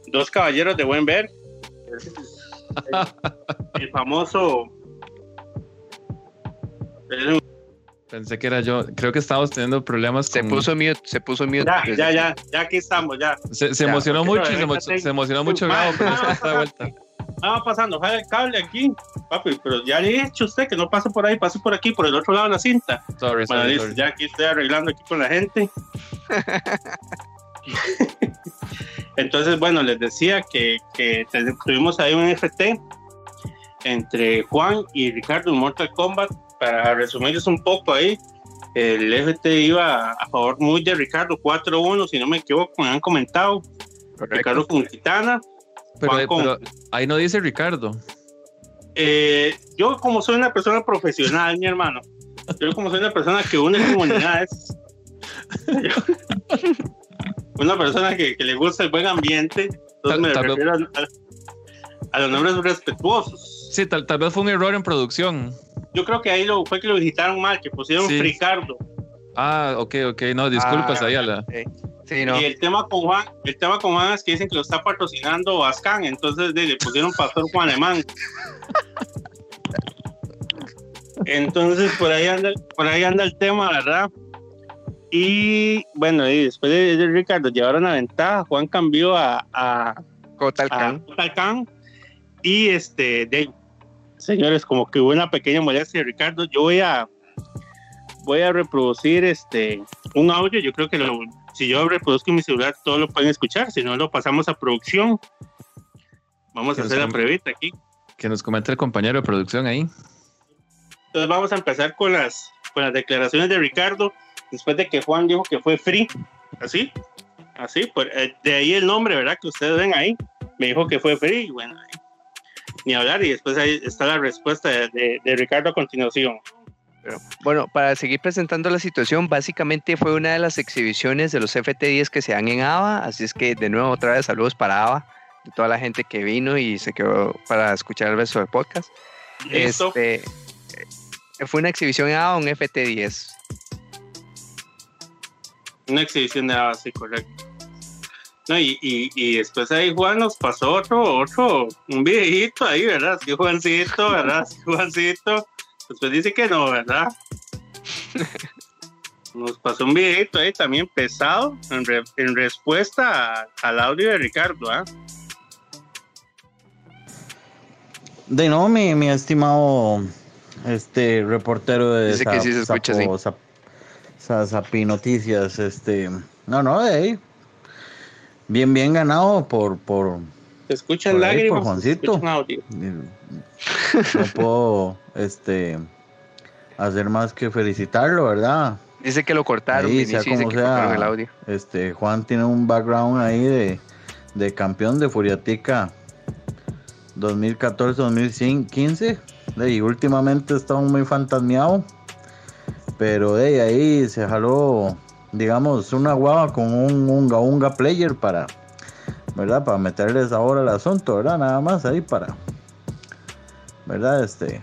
dos caballeros de buen ver, [laughs] el, famoso. Pensé que era yo. Creo que estábamos teniendo problemas. Se puso mute, se puso mute. Ya, ya, ya, ya aquí estamos, ya. Se, emocionó mucho, se, emocionó mucho Gabo, pero vuelta. Estaba pasando, jale el cable aquí, papi, pero ya le he dicho usted que no pase por ahí, pase por aquí, por el otro lado de la cinta. Sorry, sorry, Ya aquí estoy arreglando aquí con la gente. [laughs] Entonces, bueno, les decía que, que tuvimos ahí un FT entre Juan y Ricardo en Mortal Kombat. Para resumirles un poco ahí, el FT iba a favor muy de Ricardo 4-1, si no me equivoco, me han comentado. Ricardo con Titana. Pero, ahí no dice Ricardo. Eh, yo como soy una persona profesional, mi hermano, yo como soy una persona que une comunidades, [laughs] una persona que, le gusta el buen ambiente, entonces me refiero a, los nombres respetuosos. Sí, tal, vez fue un error en producción. Yo creo que ahí lo, fue que lo digitaron mal, que pusieron Ricardo. Ah, ok, ok, no, disculpas ah, ahí a la... Sí, no. Y el tema con Juan, el tema con Juan es que dicen que lo está patrocinando Ascan, entonces le pusieron Pastor Juan Alemán. [laughs] Entonces por ahí anda, por ahí anda el tema, ¿verdad? Y bueno, y después de, Ricardo llevaron la ventaja, Juan cambió a, a Khan. Y este, de, señores, como que hubo una pequeña molestia de Ricardo. Yo voy a voy a reproducir este un audio. Yo creo que si yo reproduzco en mi celular, todos lo pueden escuchar. Si no, lo pasamos a producción. Vamos a hacer la previta aquí. Que nos comente el compañero de producción ahí. Entonces vamos a empezar con las, con las declaraciones de Ricardo después de que Juan dijo que fue free, así, así, pues, eh, de ahí el nombre, ¿verdad? Que ustedes ven ahí, me dijo que fue free, bueno, ni hablar, y después ahí está la respuesta de, Ricardo a continuación. bueno, para seguir presentando la situación, básicamente fue una de las exhibiciones de los FT10 que se dan en ABA, así es que de nuevo otra vez saludos para ABA, de toda la gente que vino y se quedó para escuchar el resto del podcast. Listo. Este, eh, fue una exhibición a un FT10. Una exhibición de base, correcto. No, y, y, y después ahí Juan nos pasó otro, otro, un viejito ahí, ¿verdad? Sí, Juancito, ¿verdad? Sí, Juancito. Después dice que no, ¿verdad? [laughs] Nos pasó un viejito ahí también pesado en, re- en respuesta a- al audio de Ricardo, ¿ah? De no, mi, mi estimado este reportero de Dice que sí se escucha, Zapo- Zap- Za- Zapi Noticias, este, no, no, de ahí. Bien, bien ganado por, por, Se escuchan Por ahí, lágrimas. por se Juancito. audio. no puedo, este, hacer más que felicitarlo, ¿verdad? Dice que lo cortaron, Ahí, sea como que sea, el audio. este, Juan tiene un background ahí de, de campeón de Furiatica 2014-2015 de- y últimamente está muy fantasmeado pero de ahí se jaló digamos una guava con un unga unga player para verdad para meterles ahora el asunto verdad nada más ahí para verdad este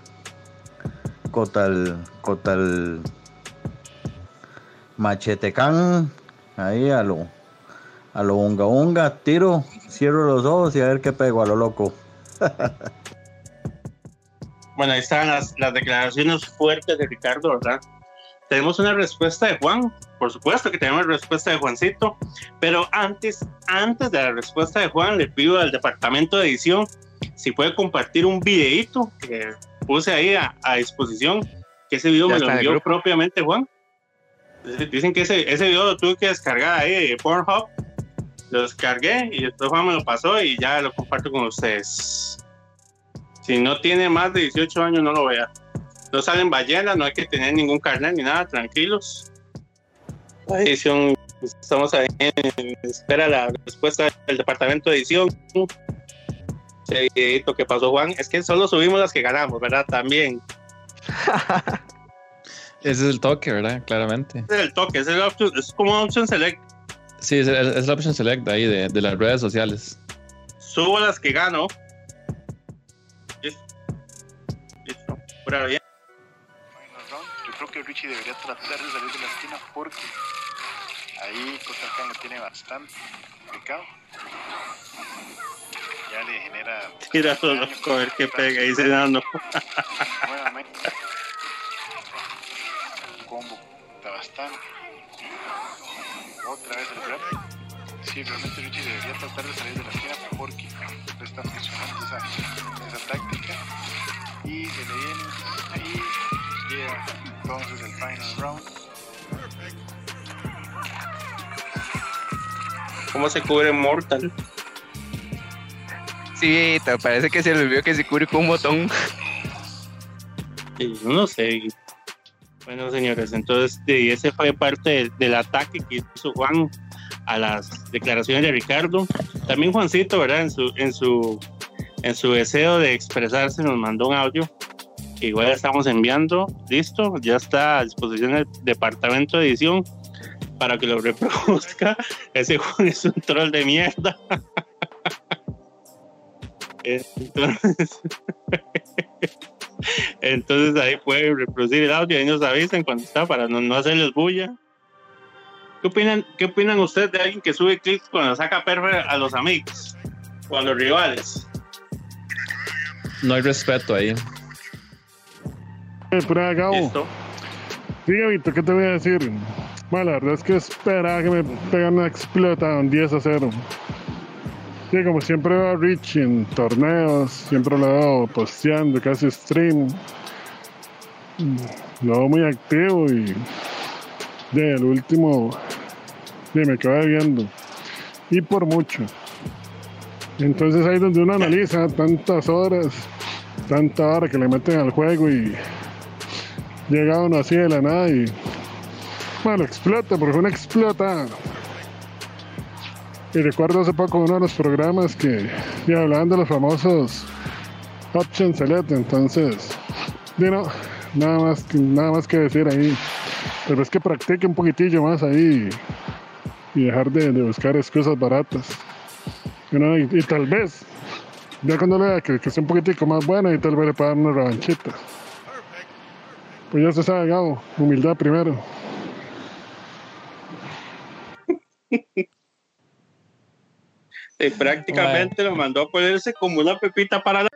cotal cotal machetecán ahí a lo a lo unga unga tiro cierro los ojos y a ver qué pego a lo loco. [laughs] Bueno, ahí están las, las declaraciones fuertes de Ricardo, ¿verdad? Tenemos una respuesta de Juan, por supuesto que tenemos respuesta de Juancito, pero antes, antes de la respuesta de Juan, le pido al departamento de edición si puede compartir un videito que puse ahí a, a disposición, que ese video Ya me lo envió propiamente Juan. Dicen que ese, ese video lo tuve que descargar ahí de Pornhub, lo descargué y después Juan me lo pasó y ya lo comparto con ustedes. Si no tiene más de 18 años, no lo vea. No salen ballenas, no hay que tener ningún carnet ni nada, tranquilos. La edición, estamos ahí en espera la respuesta del departamento de edición. Ese videito que pasó Juan, es que solo subimos las que ganamos, ¿verdad? También. [laughs] Ese es el toque, ¿verdad? Claramente. Ese es el toque, ese es, el option- es como una option select. Sí, es, la option select ahí de, de las redes sociales. Subo las que gano. Listo. Listo. Pura que Richie debería tratar de salir de la esquina porque ahí Costa Khan lo tiene bastante complicado. Ya le genera Tira solo, a ver qué pega, dice Nando. nuevamente. Un combo está bastante. Otra vez el grab. Sí, realmente Richie debería tratar de salir de la esquina porque no está funcionando esa, esa táctica. Y se le viene ahí. Entonces el final round. ¿Cómo se cubre Mortal? Sí, te parece que se le olvidó que se cubre con un botón. Sí, no sé. Bueno, señores, entonces sí, ese fue parte del, del ataque que hizo Juan a las declaraciones de Ricardo. También Juancito, ¿verdad? En su, en su, en su deseo de expresarse nos mandó un audio que igual estamos enviando. Listo, ya está a disposición del departamento de edición para que lo reproduzca. [laughs] Ese Juan es un troll de mierda. [laughs] Entonces, [laughs] entonces ahí pueden reproducir el audio y nos avisan cuando está para no, no hacerles bulla. ¿Qué opinan, ¿Qué opinan ustedes de alguien que sube clips cuando saca perra a los amigos o a los rivales? No hay respeto ahí. Pura Gabo. Listo. Sí, Gabito, ¿qué te voy a decir? Bueno, la verdad es que esperaba que me pegan una explota un 10 a 0. Sí, como siempre veo a Rich en torneos, siempre lo veo posteando, casi stream. Lo veo muy activo y de el último de me acaba viendo. Y por mucho. Entonces ahí donde uno analiza tantas horas, tanta hora que le meten al juego y llega uno así de la nada y bueno, explota, porque una explota. Y recuerdo hace poco uno de los programas que ya hablaban de los famosos Option Select, entonces, y no, nada más, nada más que decir ahí. Pero es que practique un poquitillo más ahí y dejar de, de buscar excusas baratas. Y tal vez, ya cuando le vea que, que sea un poquitico más bueno, y tal vez le pueda dar una revanchita. Pues ya se sabe, Gabo, humildad primero. Y prácticamente lo mandó a ponerse como una pepita para la.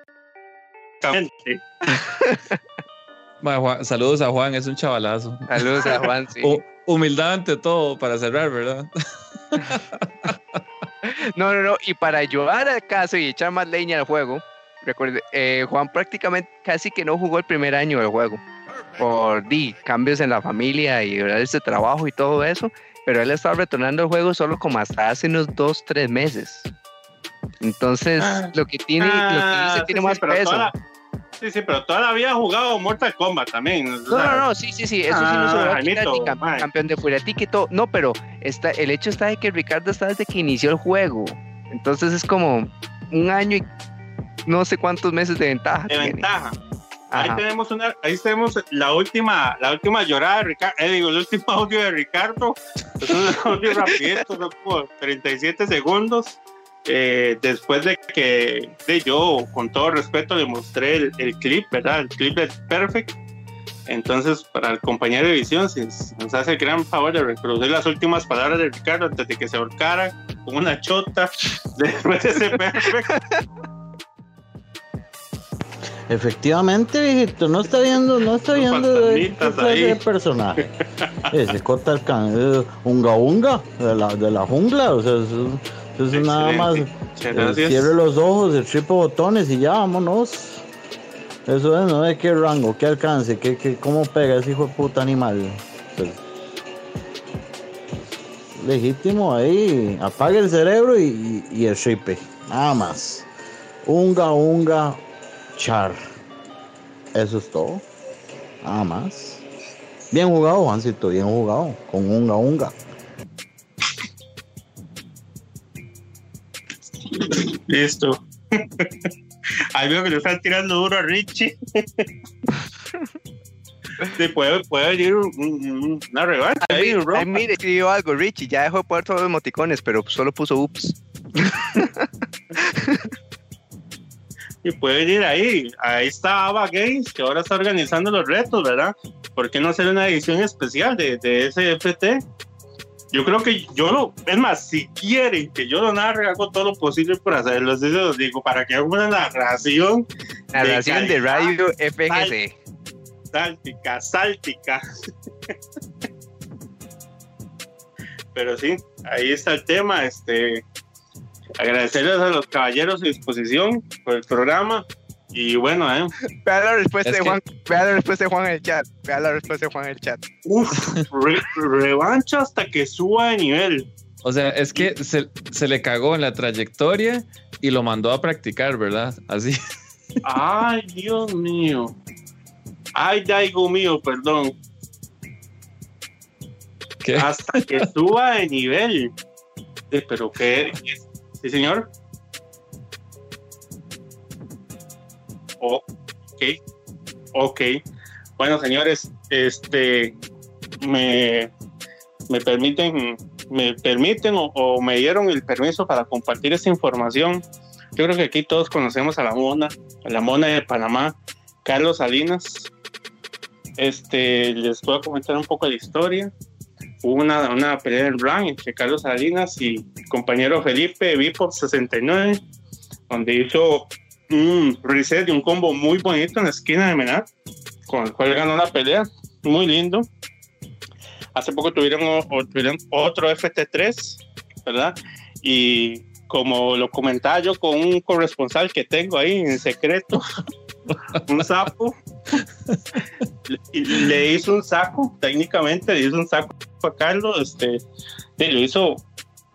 Ma, Juan- saludos a Juan, es un chavalazo. Saludos a Juan, sí. [laughs] Hu- humildad ante todo, para cerrar, ¿verdad? [laughs] No, no, no. Y para ayudar al caso y echar más leña al juego, recuerde, eh, Juan prácticamente casi que no jugó el primer año del juego. Por di, cambios en la familia y horarios de trabajo y todo eso. Pero él estaba retornando el juego solo como hasta hace unos dos, tres meses. Entonces, Ah. lo que tiene, lo que Ah, dice sí, tiene sí, más peso. la- sí, sí, pero todavía ha jugado Mortal Kombat también. o No, sea, no, no, sí, sí, sí, eso sí no se Ah, lo va a quitar, Jaimito, ni cam- mae. campeón de Furiatic y todo. No, pero está, el hecho está de que Ricardo está desde que inició el juego. Entonces es como un año y no sé cuántos meses de ventaja. de tiene. ventaja. Ahí tenemos una, ahí tenemos la última, la última llorada de Ricardo, eh, digo, el último [laughs] audio de Ricardo. Es un [laughs] audio rapidito, son como 37 segundos. Eh, después de que de yo, con todo respeto, le mostré el, el clip, ¿verdad? El clip de Perfect. Entonces, para el compañero de visión, si nos hace el gran favor de reproducir las últimas palabras de Ricardo antes de que se ahorcara con una chota [laughs] después de ese Perfect. Efectivamente, viejito, no está viendo, no está viendo de qué fantasmitas clase ahí. de personaje. [laughs] Ese Cota es unga unga de la, de la jungla, o sea, eso, eso es nada más. Eh. Cierre los ojos, el triple botones y ya, vámonos. Eso es, no de qué rango, qué alcance, qué, qué, cómo pega ese hijo de puta animal. Pues, legítimo ahí, apague el cerebro y, y, y el triple, nada más. Unga unga char. Eso es todo. Nada más. Bien jugado, Juancito, bien jugado. Con unga unga. Listo. [laughs] Ahí veo que le están tirando duro a Richie. [laughs] Sí, puede, puede venir un- un- una revancha ahí, Ay, ay, mire, escribió algo, Richie, ya dejó de poner todos los emoticones, pero solo puso ups. [laughs] Y puede venir ahí. Ahí está Ava Games, que ahora está organizando los retos, ¿verdad? ¿Por qué no hacer una edición especial de, de ese FT? Yo creo que yo lo, es más, si quieren que yo lo narre, hago todo lo posible por hacerlo. Así se los digo, para que haga una narración Narración de calidad. radio FGC. sáltica, sáltica. [laughs] Pero sí, ahí está el tema. Este, agradecerles a los caballeros su disposición por el programa. Y bueno, eh, Vea la respuesta Es de que- Juan, vea la respuesta de Juan en el chat. Vea la respuesta de Juan en el chat. uf, re- revancha hasta que suba de nivel. O sea, es que se, se le cagó en la trayectoria y lo mandó a practicar, ¿verdad? Así. Ay, Dios mío. Ay, Daigo mío, perdón. ¿Qué? Hasta que suba de nivel. Eh, pero qué. Sí, señor. Oh, ok. Ok. Bueno, señores, este me, me permiten, me permiten o, me dieron el permiso para compartir esta información. Yo creo que aquí todos conocemos a la mona, a la mona de Panamá, Carlos Salinas. Este, les puedo comentar un poco de historia. Hubo una, una pelea en rank entre Carlos Salinas y compañero Felipe Vipo 69, donde hizo un reset y un combo muy bonito en la esquina de Menat, con el cual ganó la pelea. Muy lindo. Hace poco tuvieron, o- tuvieron otro FT3, ¿verdad? Y como lo comentaba yo con un corresponsal que tengo ahí en secreto, [laughs] un sapo, le, le hizo un saco, técnicamente le hizo un saco a Carlos, este, y lo hizo,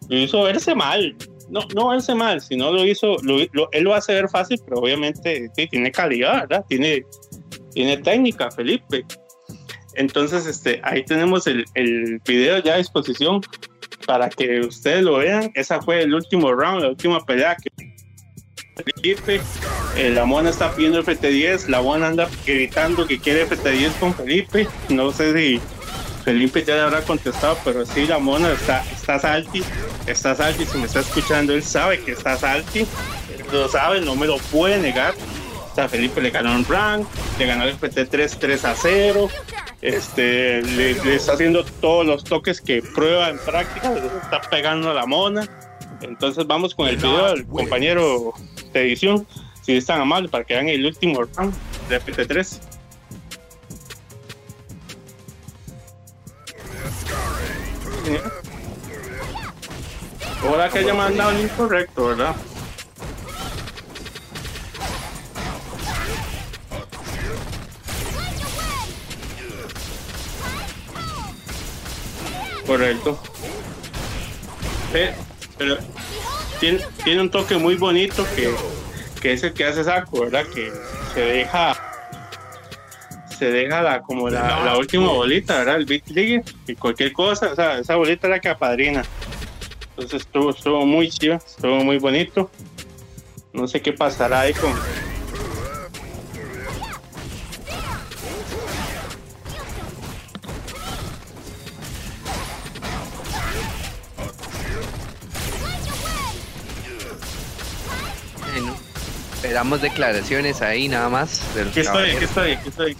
lo hizo verse mal. No, no verse mal, sino lo hizo, lo- lo- él lo hace ver fácil, pero obviamente sí, tiene calidad, ¿verdad? Tiene, tiene técnica, Felipe. Entonces, este, ahí tenemos el, el video ya a disposición para que ustedes lo vean. Esa fue el último round, la última pelea que Felipe. eh, la mona está pidiendo FT10, la mona anda gritando que quiere FT10 con Felipe. No sé si Felipe ya le habrá contestado, pero sí, la mona está, está salty, está salty, si me está escuchando, él sabe que está salty, él lo sabe, no me lo puede negar. O sea, Felipe le ganó un rank, le ganó el PT3 3 a 0, este, le, le está haciendo todos los toques que prueba en práctica, le está pegando a la mona. Entonces vamos con el video del compañero de edición, si es tan amable, para que vean el último round de PT3. Ahora que haya mandado el incorrecto, ¿verdad? Correcto. Pero tiene, tiene un toque muy bonito que, que es el que hace Saco, ¿verdad? Que se deja se deja la, como la, la última bolita, ¿verdad? El Big League y cualquier cosa, o sea, esa bolita es la que apadrina. Entonces estuvo, estuvo muy chido, estuvo muy bonito. No sé qué pasará ahí con. Bueno, esperamos declaraciones ahí nada más. de los Aquí estoy, aquí estoy, aquí estoy.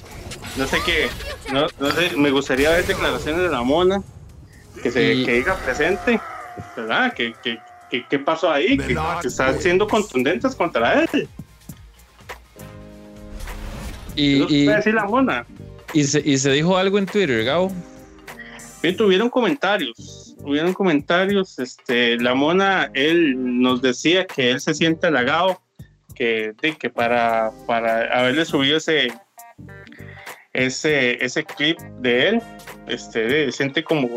No sé qué, no, no sé, me gustaría ver declaraciones de la mona, que se Y- que diga presente, ¿verdad? Que, que, que- ¿Qué pasó ahí? Que, que están siendo contundentes contra él. Y, ¿Qué y, puede decir la mona? y se, y se dijo algo en Twitter, Gabo. Bien, tuvieron comentarios, tuvieron comentarios, este, la mona, él nos decía que él se siente halagado, que, de, que para, para haberle subido ese, ese, ese clip de él, este, siente como,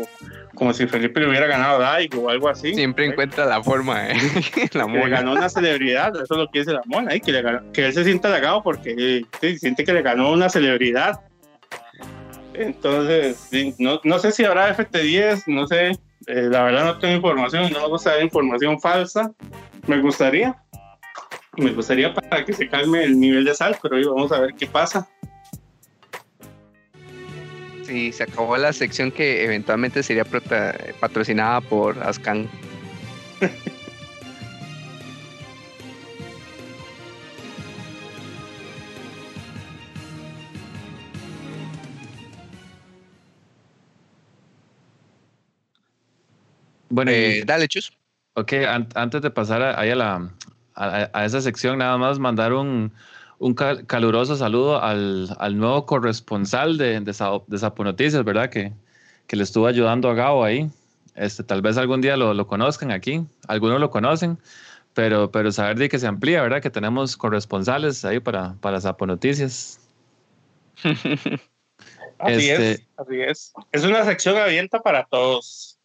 como si Felipe le hubiera ganado a Daigo o algo así. Siempre encuentra la forma, ¿eh? [laughs] la Que le ganó una celebridad, eso es lo que dice la mona, y que, le ganó- que él se siente halagado porque eh, sí, siente que le ganó una celebridad. Entonces, no, no sé si habrá FT10, no sé, eh, la verdad no tengo información, no me gusta dar información falsa, me gustaría, me gustaría para que se calme el nivel de sal, pero hoy vamos a ver qué pasa. Sí, se acabó la sección que eventualmente sería patrocinada por Ascan. Bueno, y- Eh, dale, Chus. Ok, an- antes de pasar a, ahí a, la, a, a esa sección, nada más mandar un, un cal- caluroso saludo al, al nuevo corresponsal de, de, Sa- de Sapo Noticias, ¿verdad? Que, que le estuvo ayudando a Gabo ahí. Este, tal vez algún día lo, lo conozcan aquí, algunos lo conocen, pero, pero saber de que se amplía, ¿verdad? Que tenemos corresponsales ahí para, para Sapo Noticias. [laughs] Así Este- es, así es. Es una sección abierta para todos.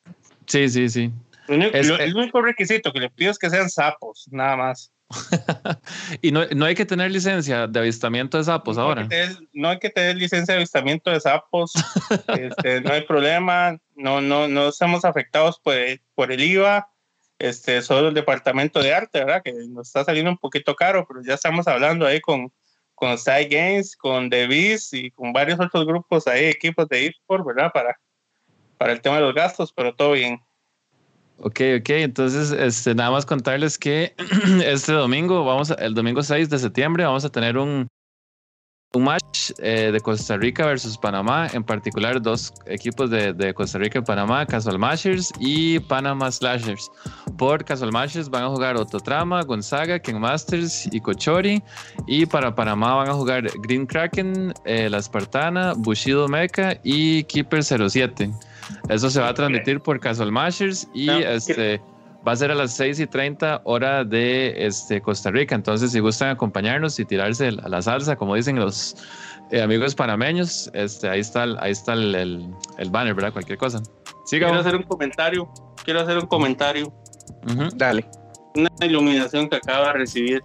Sí, sí, sí. Lo único- Es- lo- el único requisito que le pido es que sean sapos, nada más. [laughs] Y no, no hay que tener licencia de avistamiento de sapos no ahora. Hay tener, no hay que tener licencia de avistamiento de sapos, [laughs] este, no hay problema, no, no, no estamos afectados por, el- por el IVA, este, solo el departamento de arte, ¿verdad? Que nos está saliendo un poquito caro, pero ya estamos hablando ahí con, con Side Games, con The Beast y con varios otros grupos ahí, equipos de eSport, ¿verdad? Para, para el tema de los gastos, pero todo bien. Ok, ok, entonces este, nada más contarles que [clears throat] este domingo, vamos a- el domingo 6 de septiembre, vamos a tener un, un match eh, de Costa Rica versus Panamá, en particular dos equipos de, de Costa Rica y Panamá, Casual Mashers y Panama Slashers. Por Casual Mashers van a jugar Ototrama, Gonzaga, King Masters y Cochori, y para Panamá van a jugar Green Kraken, eh, La Espartana, Bushido Mecha y Keeper 07. Eso se va a transmitir por Casual Mashers y No, este va a ser a las 6 y 30 hora de este, Costa Rica. Entonces, si gustan acompañarnos y tirarse a la salsa, como dicen los eh, amigos panameños, este, ahí está, el- ahí está el, el- el banner, ¿verdad? Cualquier cosa. Siga. Quiero hacer un comentario, quiero hacer un comentario, Dale. una iluminación que acabo de recibir.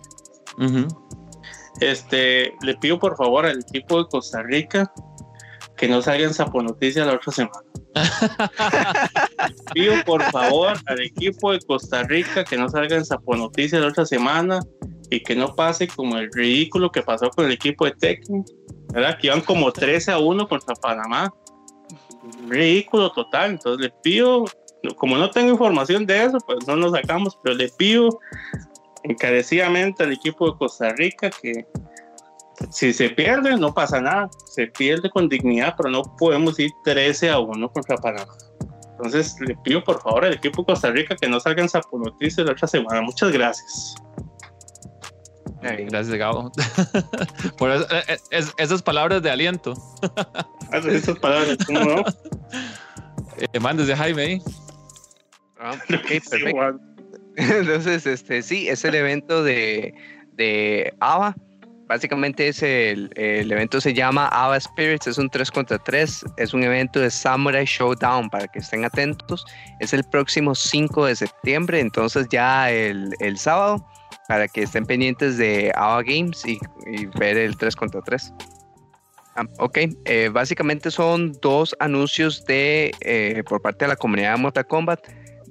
Este, le pido por favor al equipo de Costa Rica que no salga en Sapo Noticias la otra semana. Pido por favor al equipo de Costa Rica que no salga en Sapo Noticias la otra semana y que no pase como el ridículo que pasó con el equipo de Tekken, ¿verdad? Que iban como 13 a 1 contra Panamá ridículo total. Entonces le pido, como no tengo información de eso, pues no lo sacamos, pero le pido encarecidamente al equipo de Costa Rica que si se pierde no pasa nada, se pierde con dignidad, pero no podemos ir 13 a 1 contra Panamá. Entonces le pido por favor al equipo de Costa Rica que no salgan sapo noticias la otra semana. Muchas gracias. Gracias, Gabo. [laughs] Por eso, eh, eh, esas palabras de aliento. Ah, esas palabras, ¿cómo no? [laughs] Eh, desde Jaime. Ah, [laughs] ok, perfecto. Entonces, este, sí, es el evento de, de ABA. Básicamente es el, el, evento se llama ABA Spirits, es un 3 contra 3, es un evento de Samurai Showdown para que estén atentos. Es el próximo 5 de septiembre, entonces ya el, el sábado para que estén pendientes de AWA Games y, ver el 3 contra 3. Ah, ok, eh, básicamente son dos anuncios de eh, por parte de la comunidad de Mortal Kombat.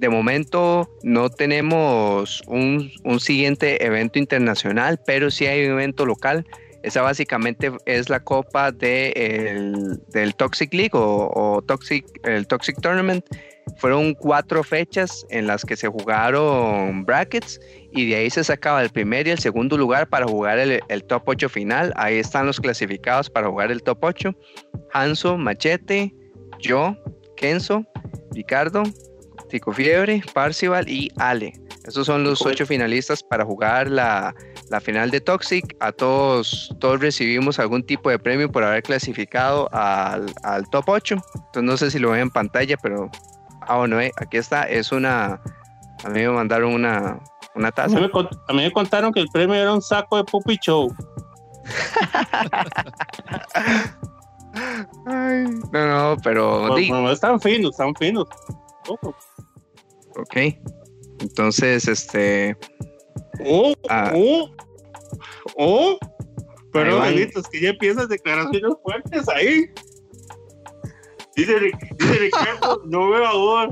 De momento no tenemos un, un, siguiente evento internacional, pero sí hay un evento local. Esa básicamente es la copa de el, del Toxic League o, Toxic, el Toxic Tournament. Fueron cuatro fechas en las que se jugaron brackets y de ahí se sacaba el primer y el segundo lugar para jugar el, top 8 final. Ahí están los clasificados para jugar el top 8. Hanso, Machete, yo, Kenzo, Ricardo, Tico Fiebre, Parcival y Ale. Esos son los ocho finalistas para jugar la, final de Toxic. A todos, todos recibimos algún tipo de premio por haber clasificado al, al top 8. Entonces no sé si lo ven en pantalla, pero... Ah, bueno, eh, aquí está. Es una... A mí me mandaron una, una taza. A mí, me, contaron que el premio era un saco de Puppy Show. [laughs] no, no, pero. están finos, están finos. Ok. Entonces, este. Oh, ah, oh, oh. Pero, es que ya empiezas declaraciones fuertes ahí. Dice, dice Ricardo, [laughs] no veo a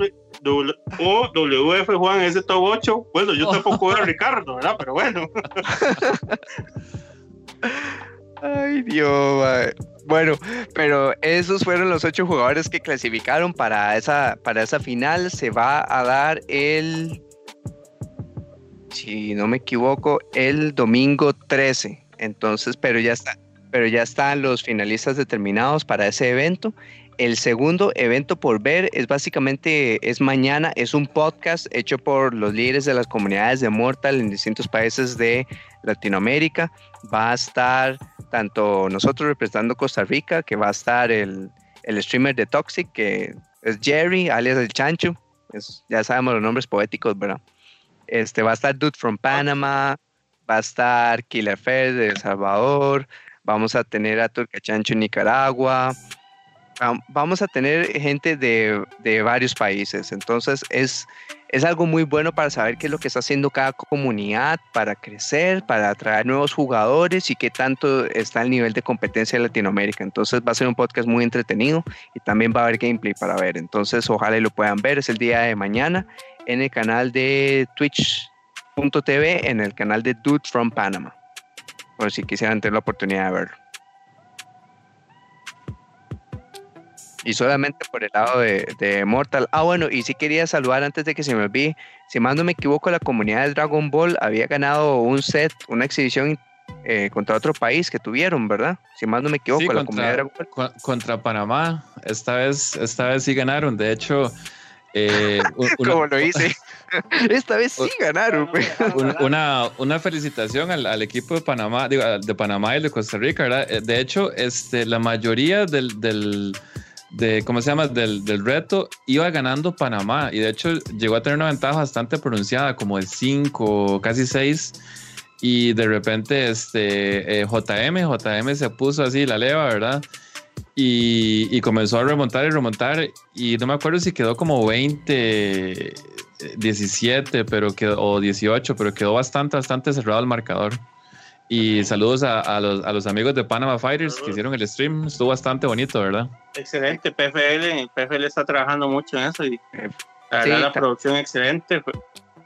o WF Juan ese top 8. Bueno, yo tampoco veo a Ricardo, ¿verdad? Pero bueno. [laughs] Ay, Dios, Bueno, pero esos fueron los ocho jugadores que clasificaron para esa, para esa final. Se va a dar el, si no me equivoco, el domingo 13. Entonces, pero ya está, pero ya están los finalistas determinados para ese evento. El segundo evento por ver es básicamente, es mañana, es un podcast hecho por los líderes de las comunidades de Mortal en distintos países de Latinoamérica. Va a estar tanto nosotros representando Costa Rica, que va a estar el, streamer de Toxic, que es Jerry, alias el Chancho. ya sabemos los nombres poéticos, ¿verdad? Este, va a estar Dude from Panama, va a estar Killer Fair de El Salvador, vamos a tener a Turca Chancho en Nicaragua, vamos a tener gente de, varios países. Entonces es, es algo muy bueno para saber qué es lo que está haciendo cada comunidad para crecer, para atraer nuevos jugadores y qué tanto está el nivel de competencia de Latinoamérica. Entonces va a ser un podcast muy entretenido y también va a haber gameplay para ver. Entonces ojalá lo puedan ver. Es el día de mañana en el canal de twitch.tv, en el canal de Dude from Panama. Por si quisieran tener la oportunidad de verlo. y solamente por el lado de, Mortal. Ah, bueno, y sí quería saludar antes de que se me olvide, si más no me equivoco, la comunidad de Dragon Ball había ganado un set, una exhibición eh, contra otro país que tuvieron, ¿verdad? Si más no me equivoco, la contra, comunidad de Dragon Ball. Contra Panamá, esta vez, esta vez sí ganaron, de hecho... Eh, [laughs] Como lo hice. [laughs] Esta vez sí ganaron. Una, una felicitación al, equipo de Panamá, digo, de Panamá y de Costa Rica, ¿verdad? Eh, de hecho, este, la mayoría del, del de, ¿cómo se llama? Del, del, reto, iba ganando Panamá y de hecho llegó a tener una ventaja bastante pronunciada, como de 5, casi 6. Y de repente este, JM, eh, JM se puso así la leva, ¿verdad? Y, y, comenzó a remontar y remontar. Y no me acuerdo si quedó como 20, 17, pero quedó, o 18, pero quedó bastante, bastante cerrado el marcador. Y saludos a, los, a, los, amigos de Panama Fighters que hicieron el stream. Estuvo bastante bonito, ¿verdad? Excelente. PFL, PFL está trabajando mucho en eso y la producción excelente.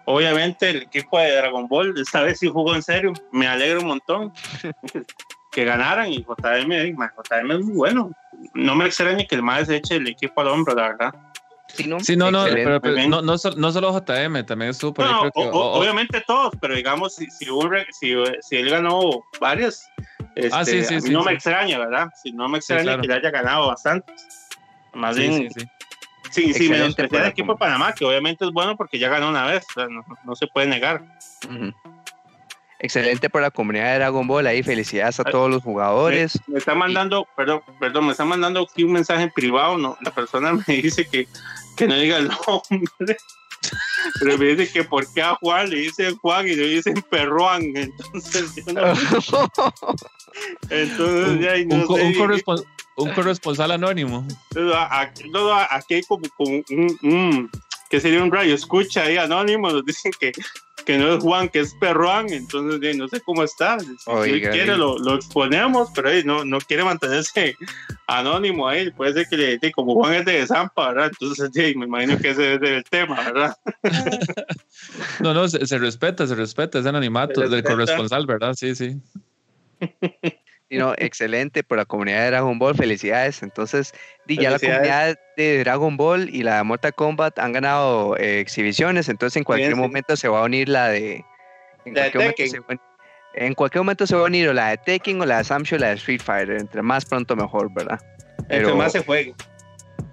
Obviamente el equipo de Dragon Ball esta vez sí jugó en serio. Me alegro un montón [laughs] que ganaran y JM, JM es muy bueno. no me extraña que el más eche el equipo al hombro, la verdad. Sí, ¿no? Sí, no, no, pero, pero no, no, sol- no solo JM, también estuvo por ahí. No, creo que- o- o- o- o- obviamente todos, pero digamos, si, si, un si, si él ganó varias, este, Ah, sí, sí, a mí sí, no sí. me extraña, ¿verdad? Si no me extraña claro. que le haya ganado bastantes. Más sí, bien, sí, sí. al la equipo de Panamá, que obviamente es bueno porque ya ganó una vez, o sea, no, no se puede negar. Ujú. Excelente por la comunidad de Dragon Ball. Ahí felicidades a todos los jugadores. Me está mandando, perdón, perdón, me está mandando aquí un mensaje en privado, no, la persona me [laughs] dice que, que no diga el nombre. [laughs] Pero me dice que por qué a Juan le dicen Juan y le dicen Perruán. Entonces, yo no- [laughs] entonces Un, ya, y no un sé, corresponsal anónimo. no, aquí hay como, como un, un- que sería un rayo escucha ahí anónimo, nos dicen que, que no es Juan, que es Perruán, entonces no sé cómo está. Si, si él Oiga, quiere lo, lo exponemos, pero ahí no, no quiere mantenerse anónimo ahí, puede ser que le como Juan es de Zampa, ¿verdad? Entonces ya, me imagino que ese es el tema, ¿verdad? [laughs] No, no, se, se respeta, se respeta, es anonimato Se del corresponsal, ¿verdad? Sí, sí. [laughs] Y no, [laughs] excelente por la comunidad de Dragon Ball, felicidades. Entonces, di, ya la comunidad de Dragon Ball y la de Mortal Kombat han ganado eh, exhibiciones, entonces en cualquier momento se va a unir la de... En La de cualquier, momento se va, en cualquier momento se va a unir o la de Tekken o la de Samsung o la de Street Fighter. Entre más pronto mejor, ¿verdad? Entre más se juegue.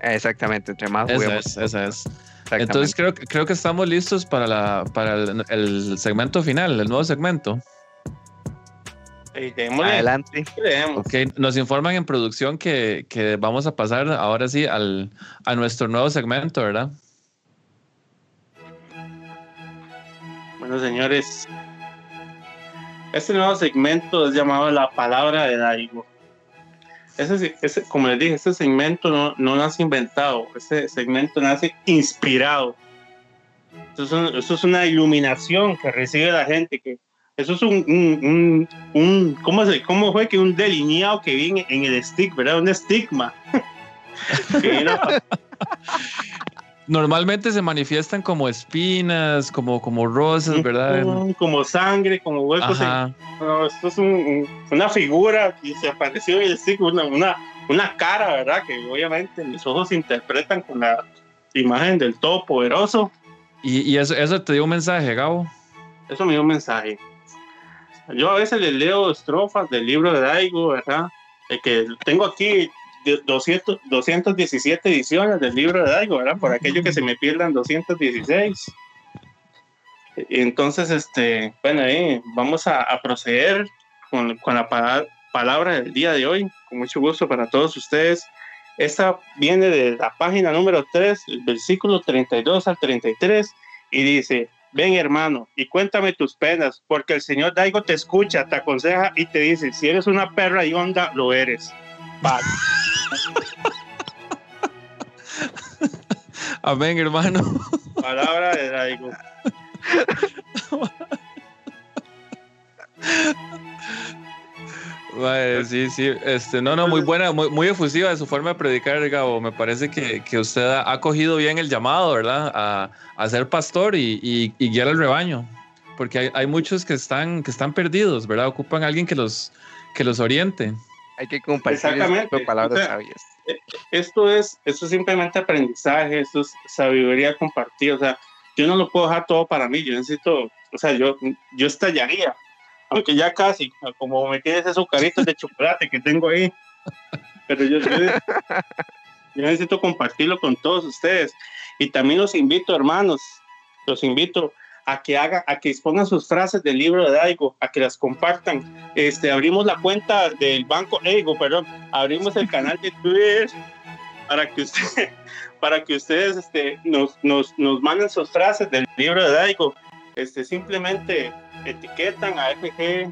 Exactamente, entre más Esa juguemos. es, esa es. Entonces creo, que- creo que estamos listos para, la, para el, el segmento final, el nuevo segmento. Adelante. le demos. Ok, nos informan en producción que, que vamos a pasar ahora sí al, a nuestro nuevo segmento, ¿verdad? Bueno, señores, este nuevo segmento es llamado La Palabra de Daigo. Ese, ese- como les dije, este segmento no, no nace inventado, este segmento nace inspirado. Esto es, un- esto es una iluminación que recibe la gente, que eso es un, un, un- un- ¿cómo, se, ¿cómo fue que un delineado que viene en el stick, ¿verdad? Un estigma. [laughs] Que Normalmente se manifiestan como espinas, como, como rosas, ¿verdad? Como sangre, como huecos en. No, esto es un- un- una figura y se apareció en el stick, una, una, una cara, ¿verdad? Que obviamente mis ojos interpretan con la imagen del Todopoderoso. Y, y eso, eso te dio un mensaje, Gabo. Eso me dio un mensaje. Yo a veces les leo estrofas del libro de Daigo, ¿verdad? El que tengo aquí de 200, 217 ediciones del libro de Daigo, ¿verdad? Por aquello que se me pierdan 216. Entonces, este, bueno, ahí vamos a, a proceder con, con la pa- palabra del día de hoy, con mucho gusto para todos ustedes. Esta viene de la página número 3, el versículo 32 al 33, y dice, ven hermano, y cuéntame tus penas, porque el Señor Daigo te escucha, te aconseja y te dice, si eres una perra y onda, lo eres. Bye. [laughs] Amén, hermano. Palabra de Daigo. [laughs] Vale, sí, sí. Este, no, no, muy buena, muy, muy efusiva de su forma de predicar, Gabo. Me parece que, que usted ha cogido bien el llamado, ¿verdad? A, a ser pastor y, y- y guiar al rebaño. Porque hay, hay muchos que están, que están perdidos, ¿verdad? Ocupan a alguien que los, que los oriente. Hay que compartir tipo Exactamente. palabras O sea, sabias. Esto es, esto es simplemente aprendizaje, esto es sabiduría compartida. O sea, yo no lo puedo dejar todo para mí, yo necesito, o sea, yo, yo estallaría, aunque ya casi, como me quede ese azucarito de chocolate que tengo ahí. Pero yo, necesito compartirlo con todos ustedes. Y también los invito, hermanos, los invito a que hagan, a que expongan sus frases del libro de Daigo, a que las compartan. Este, abrimos la cuenta del banco Ego, perdón, abrimos el canal de Twitter para que usted, [laughs] para que ustedes este, nos, nos, nos manden sus frases del libro de Daigo. Este, simplemente etiquetan a FG,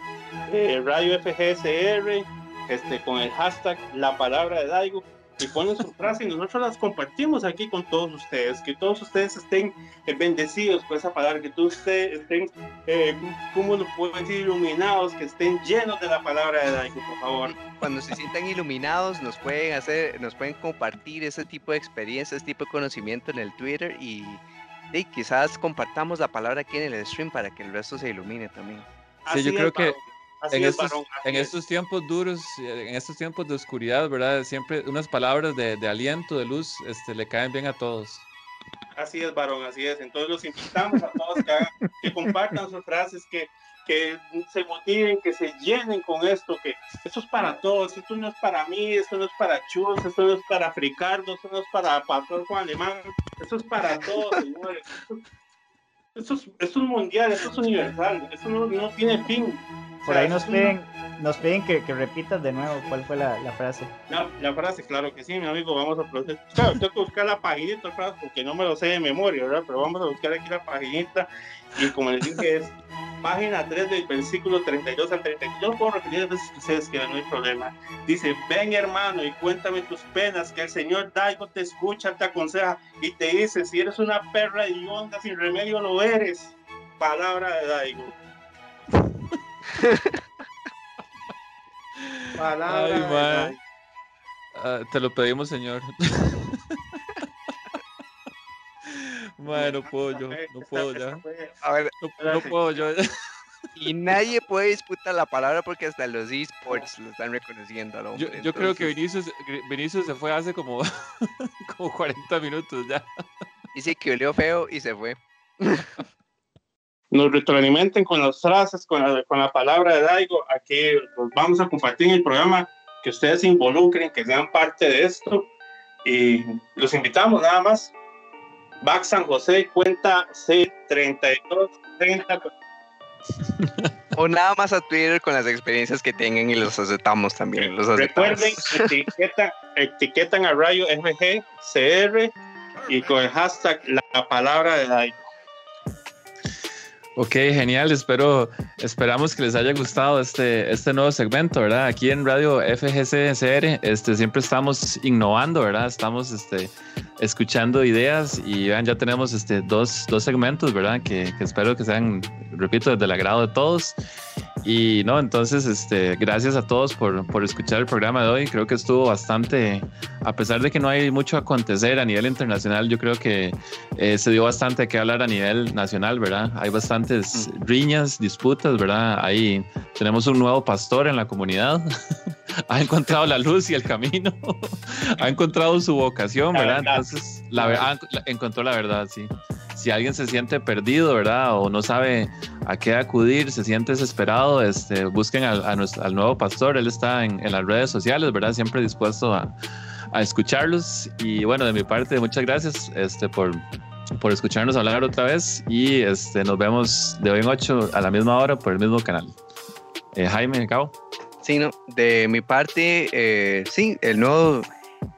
eh, Radio FGSR, este, con el hashtag la palabra de Daigo y ponen su frase y nosotros las compartimos aquí con todos ustedes, que todos ustedes estén eh, bendecidos por esa palabra, que todos ustedes estén, eh, ¿cómo lo puedo decir? Iluminados, que estén llenos de la palabra de Daigo, por favor. Cuando se sientan iluminados, nos pueden hacer, nos pueden compartir ese tipo de experiencia, ese tipo de conocimiento en el Twitter y, y quizás compartamos la palabra aquí en el stream para que el resto se ilumine también. Sí, yo Así creo que-. Así en es, estos, varón. así en es. estos tiempos duros, en estos tiempos de oscuridad, ¿verdad? Siempre unas palabras de, de aliento, de luz, este, le caen bien a todos. Así es, varón, así es. Entonces los invitamos a todos que, hagan- que compartan sus frases, que, que se motiven, que se llenen con esto, que esto es para todos, esto no es para mí, esto no es para Chus, esto no es para Fricardo, esto no es para Pastor Juan Alemán, esto es para [laughs] todos, señores. Esto, esto es, esto es mundial, esto es universal, esto no, no tiene fin. O Por sea, ahí nos piden, nos piden que, que repitas de nuevo cuál fue la, la frase. La, la frase, claro que sí, mi amigo, vamos a proceder. Claro, tengo que buscar la paginita, frase, porque no me lo sé de memoria, ¿verdad? Pero vamos a buscar aquí la paginita. Y como les dije, es página 3 del versículo 32 al 33. Yo puedo repetir las veces que ustedes quieran, no hay problema. Dice, ven hermano y cuéntame tus penas, que el Señor Daigo te escucha, te aconseja y te dice, si eres una perra y onda sin remedio lo eres. Palabra de Daigo. [laughs] Palabra Ay, man. Ah, te lo pedimos, señor. [laughs] Bueno, no [laughs] puedo yo, no puedo ya. [laughs] A ver, No, no puedo yo. y nadie puede disputar la palabra porque hasta los esports lo están reconociendo al Yo, creo que Vinicius, Vinicius se fue hace como, como 40 minutos ya. Dice que olió feo y se fue. Nos retroalimenten con las frases, con la, con la palabra de Daigo. Aquí los vamos a compartir en el programa, que ustedes se involucren, que sean parte de esto. Y los invitamos nada más. Back San José, cuenta C3230. O nada más a Twitter con las experiencias que tengan y los aceptamos también. Los aceptamos. Recuerden, etiquetan, etiquetan a Rayo FG, CR y con el hashtag la palabra de Daigo. Ok, genial. Espero, esperamos que les haya gustado este, este nuevo segmento, ¿verdad? Aquí en Radio FGCSR, este, siempre estamos innovando, ¿verdad? Estamos este, escuchando ideas y ya tenemos este, dos, dos segmentos, ¿verdad? Que, espero que sean, repito, del agrado de todos. Y no, entonces, este, gracias a todos por, por escuchar el programa de hoy. Creo que estuvo bastante, a pesar de que no hay mucho a acontecer a nivel internacional, yo creo que eh, se dio bastante que hablar a nivel nacional, ¿verdad? Hay bastantes riñas, disputas, ¿verdad? Ahí tenemos un nuevo pastor en la comunidad. [laughs] ha encontrado la luz y el camino. [laughs] ha encontrado su vocación, ¿verdad? Entonces, la, ah, encontró la verdad, sí. Si alguien se siente perdido, ¿verdad? O no sabe a qué acudir, se siente desesperado, este, busquen al, a nuestro- al nuevo pastor. Él está en, en las redes sociales, ¿verdad? Siempre dispuesto a, a escucharlos. Y bueno, de mi parte, muchas gracias este, por, por escucharnos hablar otra vez. Y este, nos vemos de hoy en 8 a la misma hora por el mismo canal. Eh, Jaime, Cabo. Sí, no, de mi parte, eh, sí, el nuevo,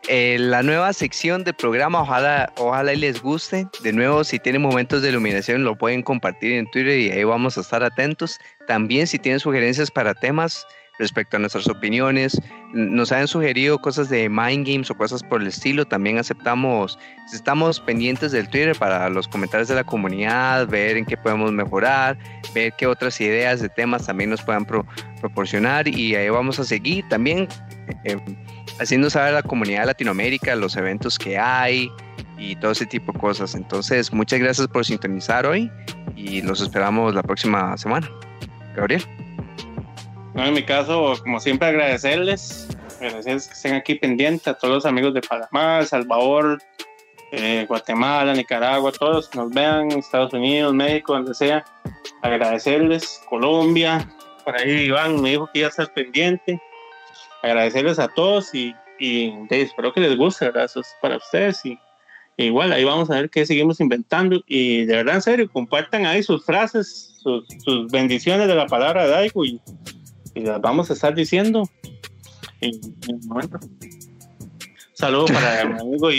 eh, la nueva sección del programa, ojalá, ojalá y les guste. De nuevo, si tienen momentos de iluminación, lo pueden compartir en Twitter y ahí vamos a estar atentos. También si tienen sugerencias para temas respecto a nuestras opiniones, nos han sugerido cosas de mind games o cosas por el estilo, también aceptamos, estamos pendientes del Twitter para los comentarios de la comunidad, ver en qué podemos mejorar, ver qué otras ideas de temas también nos puedan pro- proporcionar y ahí vamos a seguir también eh, haciendo saber a la comunidad de Latinoamérica los eventos que hay y todo ese tipo de cosas. Entonces, muchas gracias por sintonizar hoy y los esperamos la próxima semana. Gabriel. No, en mi caso, como siempre, agradecerles, agradecerles que estén aquí pendientes a todos los amigos de Panamá, Salvador, eh, Guatemala, Nicaragua, todos los que nos vean, Estados Unidos, México, donde sea, agradecerles, Colombia, por ahí Iván me dijo que iba a estar pendiente, agradecerles a todos y, y espero que les guste, ¿verdad? Eso es para ustedes y igual ahí vamos a ver qué seguimos inventando y de verdad en serio compartan ahí sus frases sus, sus bendiciones de la palabra de Daigo y, y las vamos a estar diciendo en, en un momento. Saludo para [laughs] mi amigo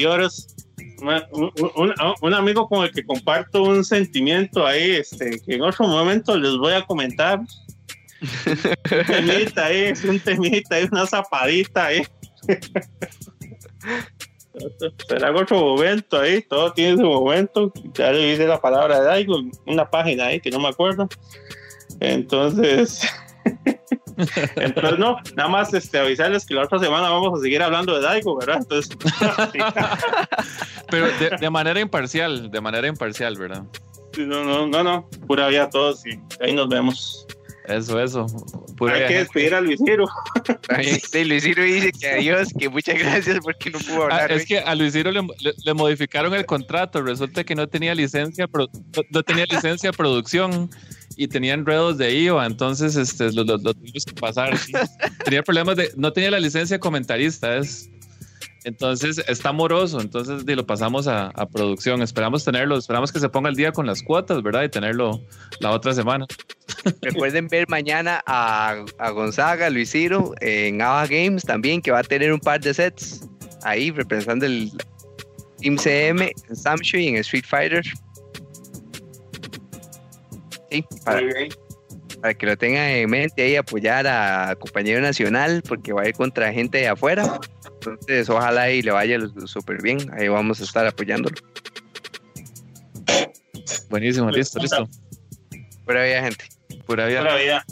una- un, un- un amigo con el que comparto un sentimiento ahí, este, que en otro momento les voy a comentar. [laughs] Un temita ahí, un temita ahí, una zapadita ahí. [laughs] Será otro momento ahí, todo tiene su momento. Ya le hice la palabra de en una página ahí que no me acuerdo. Entonces, [laughs] entonces no, nada más este, avisarles que la otra semana vamos a seguir hablando de Daigo, ¿verdad? Entonces, Pero de, de manera imparcial, de manera imparcial, ¿verdad? no, no, no, no, pura vida a todos y ahí nos vemos. Eso, eso. Pura Hay que despedir a Luis Ciro. También, sí, Luis Ciro dice que adiós, que muchas gracias porque no pudo Ah, hablar. es que a Luis Ciro le, le- le modificaron el contrato. Resulta que no tenía licencia, pro- no, no tenía licencia de producción y tenía enredos de IVA. Entonces, este, lo, lo- lo tuvimos que pasar. sí. Tenía problemas de, no tenía la licencia de comentarista. Es, entonces está moroso. Entonces di, lo pasamos a, a producción. Esperamos tenerlo, esperamos que se ponga el día con las cuotas, ¿verdad? Y tenerlo la otra semana. [laughs] Recuerden ver mañana a, a Gonzaga, Luis Ciro, en Ava Games también, que va a tener un par de sets ahí representando el Team CM en Samshui y en Street Fighter. Sí, para, Muy bien. Para que lo tengan en mente ahí, apoyar a compañero nacional, porque va a ir contra gente de afuera. Entonces, ojalá y le vaya súper bien. Ahí vamos a estar apoyándolo. Buenísimo, listo, listo. Pura vida, gente. Pura vida. Pura vida.